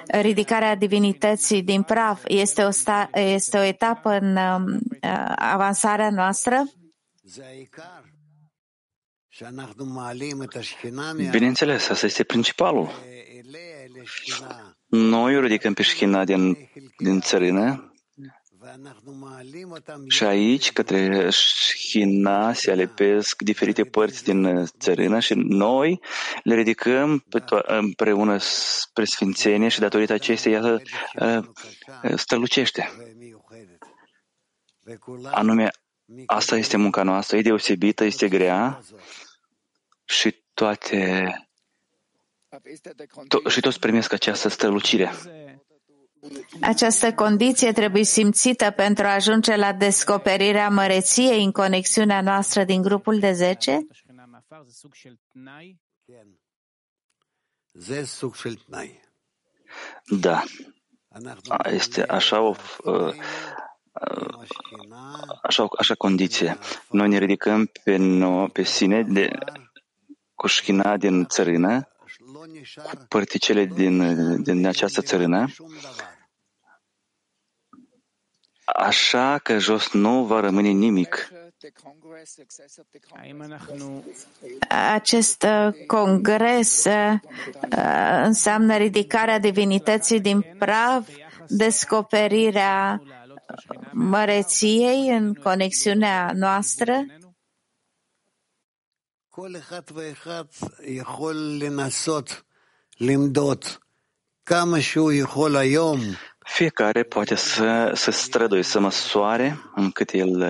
ridicarea divinității din praf. Este o, sta, este o etapă în uh, avansarea noastră? Bineînțeles, asta este principalul. Noi o ridicăm pe șchina din, din țărină și aici, către șchina, se alepesc diferite părți din țărână și noi le ridicăm pe împreună spre Sfințenie și datorită acestei, iată, strălucește. Anume, asta este munca noastră, e deosebită, este grea și toate to- și toți primesc această strălucire. Această condiție trebuie simțită pentru a ajunge la descoperirea măreției în conexiunea noastră din grupul de 10? Da. Este așa o așa, așa condiție. Noi ne ridicăm pe, no, pe sine de, cu șchina din țărână, cu părticele din, din această țărână așa că jos nu va rămâne nimic. Acest uh, congres uh, înseamnă ridicarea divinității din praf, descoperirea măreției în conexiunea noastră? Fiecare poate să se străduie, să măsoare încât el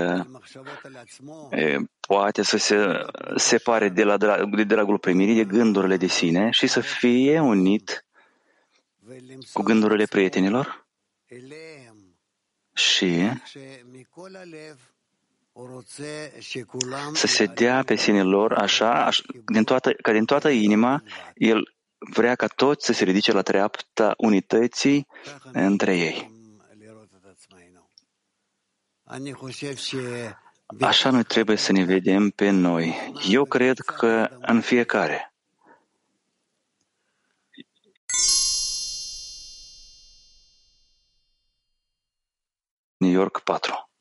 e, poate să se separe de, la, de dragul primirii, de gândurile de sine și să fie unit cu gândurile prietenilor. Și să se dea pe sine lor așa, așa din toată, ca din toată inima, el vrea ca toți să se ridice la treapta unității între ei. Așa noi trebuie să ne vedem pe noi. Eu cred că în fiecare. New York 4.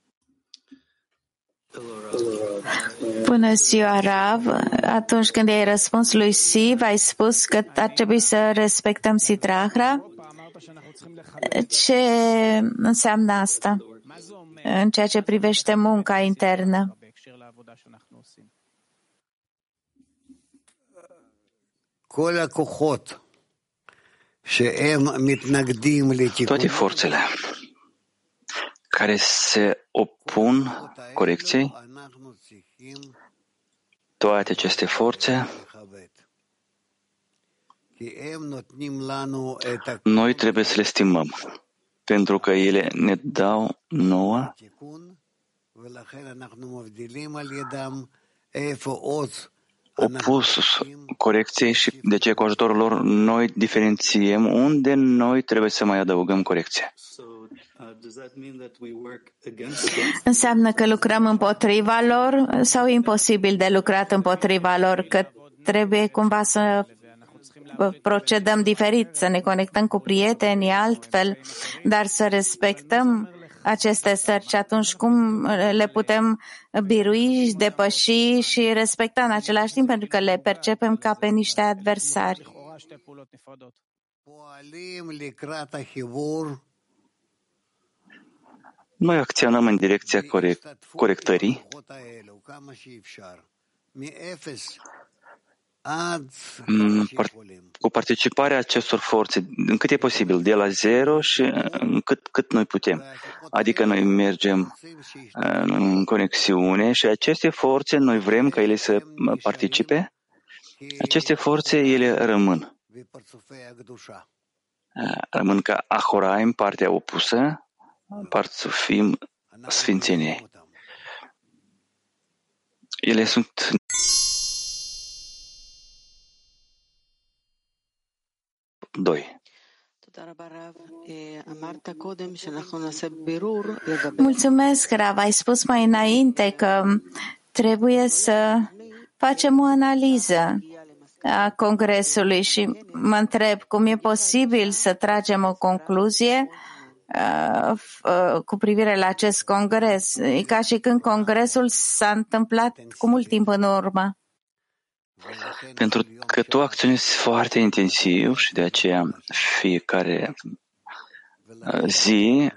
Bună ziua, Rav. Atunci când ai răspuns lui Siv, ai spus că ar trebui să respectăm Sitrahra. Ce înseamnă asta în ceea ce privește munca internă? Toate forțele care se opun corecției, toate aceste forțe, noi trebuie să le stimăm, pentru că ele ne dau nouă. Opusul corecției și de ce cu ajutorul lor noi diferențiem unde noi trebuie să mai adăugăm corecție. Înseamnă că lucrăm împotriva lor sau e imposibil de lucrat împotriva lor, că trebuie cumva să procedăm diferit, să ne conectăm cu prietenii altfel, dar să respectăm aceste stări și atunci cum le putem birui, depăși și respecta în același timp, pentru că le percepem ca pe niște adversari. Noi acționăm în direcția corect, corectării mm, cu participarea acestor forțe, încât e posibil, de la zero și cât, cât noi putem. Adică noi mergem în conexiune și aceste forțe, noi vrem ca ele să participe. Aceste forțe, ele rămân. Rămân ca Ahoraim, partea opusă, parțufim Sfințeniei. Ele sunt doi. Mulțumesc, Rav. Ai spus mai înainte că trebuie să facem o analiză a Congresului și mă întreb cum e posibil să tragem o concluzie Uh, uh, cu privire la acest congres. E ca și când congresul s-a întâmplat cu mult timp în urmă. Pentru că tu acționezi foarte intensiv și de aceea fiecare uh, zi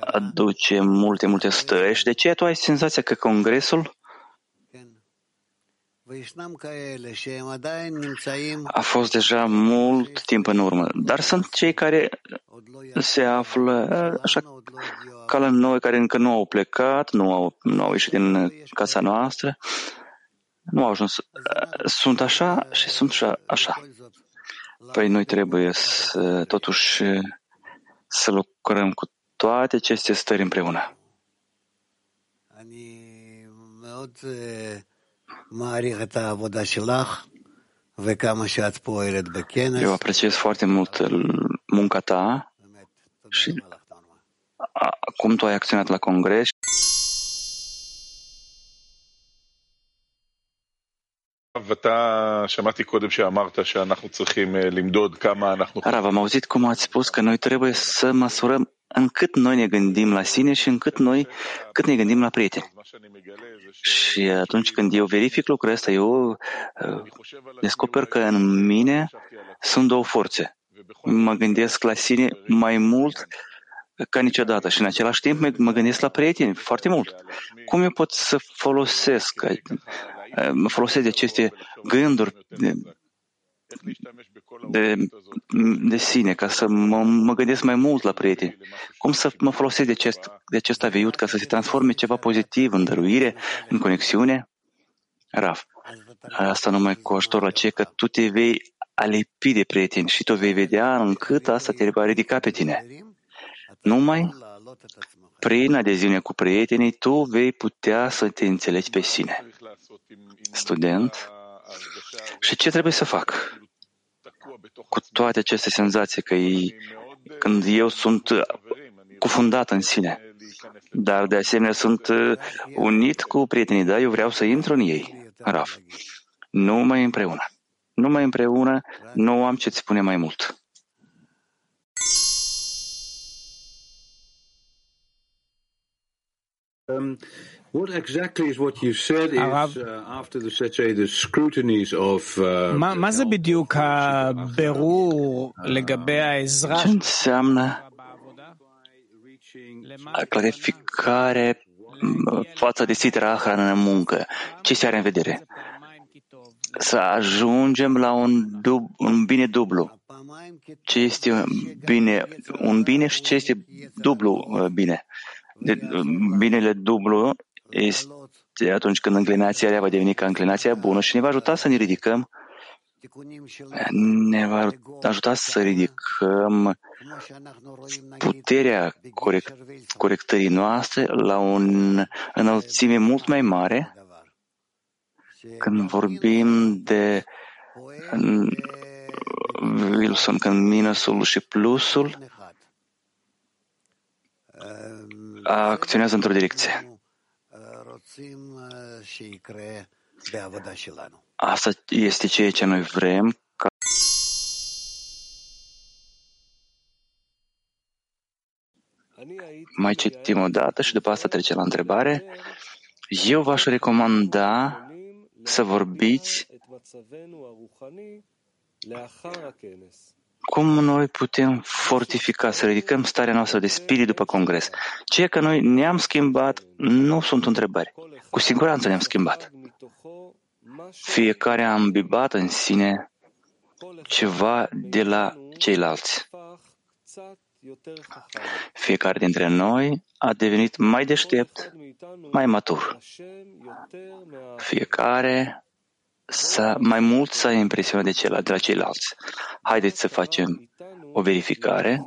aduce multe, multe stări și de aceea tu ai senzația că congresul a fost deja mult timp în urmă, dar sunt cei care se află așa ca la noi, care încă nu au plecat, nu au, nu au ieșit din casa noastră, nu au ajuns. Sunt așa și sunt și așa. Păi noi trebuie să, totuși să lucrăm cu toate aceste stări împreună. Eu apreciez foarte mult munca ta și cum tu ai acționat la congres. Rav, am auzit cum ați spus că noi trebuie să măsurăm încât noi ne gândim la sine și încât noi cât ne gândim la prieteni. Și atunci când eu verific lucrul ăsta, eu uh, descoper că în mine sunt două forțe. Mă gândesc la sine mai mult ca niciodată și în același timp mă gândesc la prieteni foarte mult. Cum eu pot să folosesc, uh, mă folosesc de aceste gânduri de, de sine, ca să mă, mă gândesc mai mult la prieteni. Cum să mă folosesc de acest, de acest aviut ca să se transforme ceva pozitiv în dăruire, în conexiune? Raf, asta numai cu ajutorul aceea că tu te vei alipi de prieteni și tu vei vedea încât asta te va ridica pe tine. Numai prin adeziune cu prietenii, tu vei putea să te înțelegi pe sine. Student, și ce trebuie să fac? Cu toate aceste senzații că ei, când eu sunt cufundat în sine, dar de asemenea sunt unit cu prietenii, da, eu vreau să intru în ei, Raf. Numai împreună. Numai împreună nu am ce-ți spune mai mult. what exactly is what you said is uh, after the let's say the scrutinies of uh, מה זה בדיוק הבירור לגבי העזרה? Ce înseamnă clarificare față de sitera hrană în muncă? Ce se are în vedere? Să ajungem la un, dub, un bine dublu. Ce este bine, un bine și ce este dublu bine de, binele dublu este atunci când înclinația rea va deveni ca înclinația bună și ne va ajuta să ne ridicăm, ne va ajuta să ridicăm puterea corect, corectării noastre la o înălțime mult mai mare. Când vorbim de Wilson, când minusul și plusul acționează într-o direcție. Asta este ceea ce noi vrem ca mai citim o dată și după asta trecem la întrebare. Eu v-aș recomanda să vorbiți cum noi putem fortifica, să ridicăm starea noastră de spirit după congres? Ceea că noi ne-am schimbat nu sunt întrebări. Cu siguranță ne-am schimbat. Fiecare a îmbibat în sine ceva de la ceilalți. Fiecare dintre noi a devenit mai deștept, mai matur. Fiecare să, mai mult să ai impresiunea de, cel, de la ceilalți. Haideți să facem o verificare.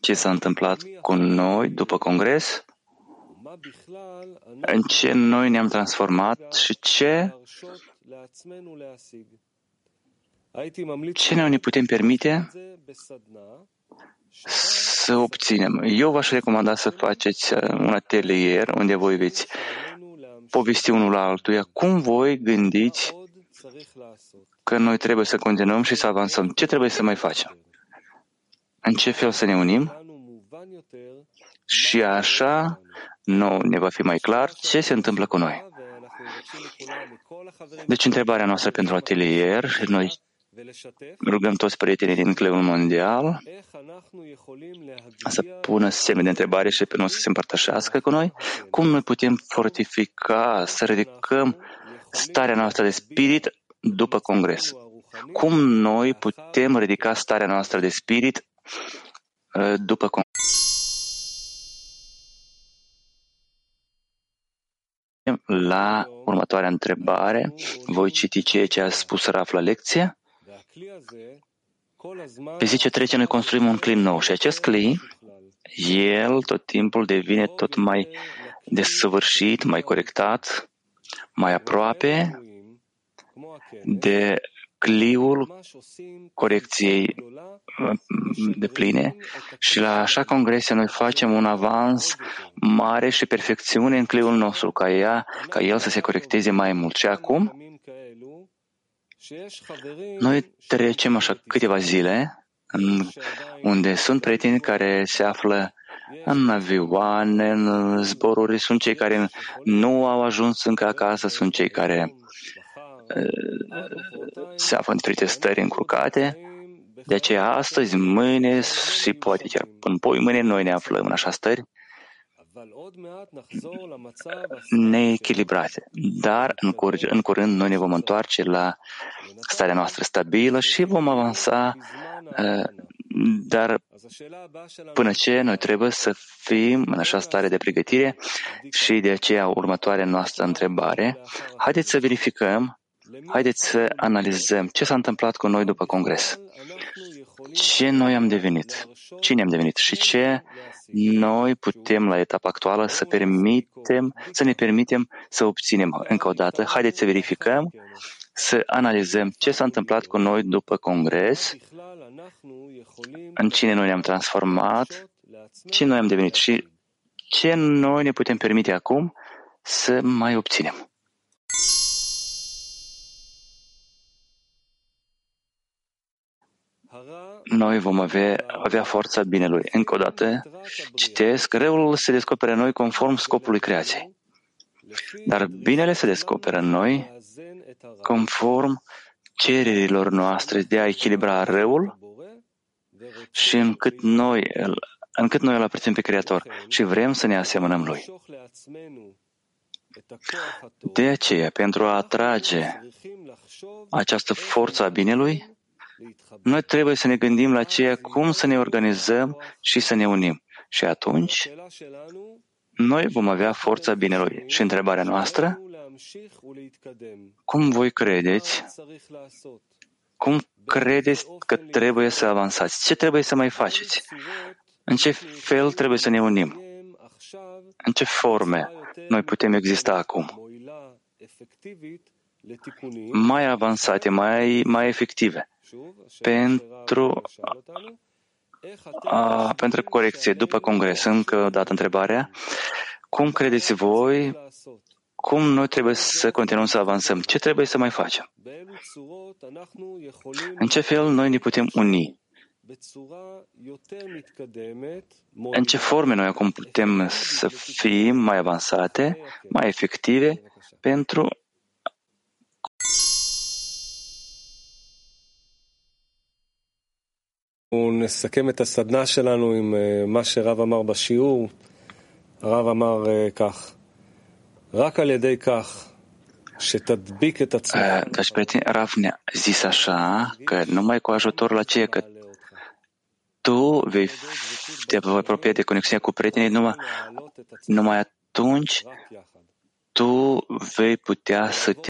Ce s-a întâmplat cu noi după congres? În ce noi ne-am transformat și ce ce noi ne putem permite să obținem. Eu v-aș recomanda să faceți un atelier unde voi veți povesti unul la altuia, cum voi gândiți că noi trebuie să continuăm și să avansăm? Ce trebuie să mai facem? În ce fel să ne unim? Și așa nu ne va fi mai clar ce se întâmplă cu noi. Deci întrebarea noastră pentru atelier, noi rugăm toți prietenii din Cleul Mondial să pună semne de întrebare și pe noi să se împărtășească cu noi. Cum noi putem fortifica, să ridicăm starea noastră de spirit după congres? Cum noi putem ridica starea noastră de spirit uh, după congres? La următoarea întrebare, voi citi ceea ce a spus Raf la lecție. Pe zi ce trece, noi construim un clin nou și acest clin, el tot timpul devine tot mai desăvârșit, mai corectat, mai aproape de cliul corecției de pline și la așa congresie noi facem un avans mare și perfecțiune în cliul nostru, ca, ea, ca el să se corecteze mai mult. Și acum, noi trecem așa câteva zile în, unde sunt prieteni care se află în avioane, în zboruri, sunt cei care nu au ajuns încă acasă, sunt cei care uh, se află în diferite stări încurcate. De aceea astăzi, mâine și poate chiar până poi mâine noi ne aflăm în așa stări neechilibrate. Dar în, cur- în curând noi ne vom întoarce la starea noastră stabilă și vom avansa, uh, dar până ce noi trebuie să fim în așa stare de pregătire și de aceea următoarea noastră întrebare, haideți să verificăm, haideți să analizăm ce s-a întâmplat cu noi după congres. Ce noi am devenit? Cine am devenit? Și ce noi putem la etapa actuală să permitem, să ne permitem să obținem încă o dată. Haideți să verificăm, să analizăm ce s-a întâmplat cu noi după congres, în cine noi ne-am transformat, ce noi am devenit și ce noi ne putem permite acum să mai obținem. Noi vom avea, avea forța binelui. Încă o dată, citesc, răul se descoperă în noi conform scopului creației. Dar binele se descoperă în noi conform cererilor noastre de a echilibra răul și încât noi, încât noi îl apreciăm pe Creator și vrem să ne asemănăm Lui. De aceea, pentru a atrage această forță a binelui, noi trebuie să ne gândim la ceea cum să ne organizăm și să ne unim. Și atunci, noi vom avea forța binelui. Și întrebarea noastră, cum voi credeți, cum credeți că trebuie să avansați? Ce trebuie să mai faceți? În ce fel trebuie să ne unim? În ce forme noi putem exista acum? Mai avansate, mai, mai efective pentru, a, pentru corecție după congres. Încă o dată întrebarea. Cum credeți voi cum noi trebuie să continuăm să avansăm? Ce trebuie să mai facem? În ce fel noi ne putem uni? În ce forme noi acum putem să fim mai avansate, mai efective pentru נסכם את הסדנה שלנו עם מה שרב אמר בשיעור. הרב אמר כך, רק על ידי כך שתדביק את עצמך. Deci, prieten, Rav ne-a zis așa că numai cu ajutorul aceea că tu vei te vei apropia de conexiunea cu prietenii, numai, numai atunci tu vei putea să te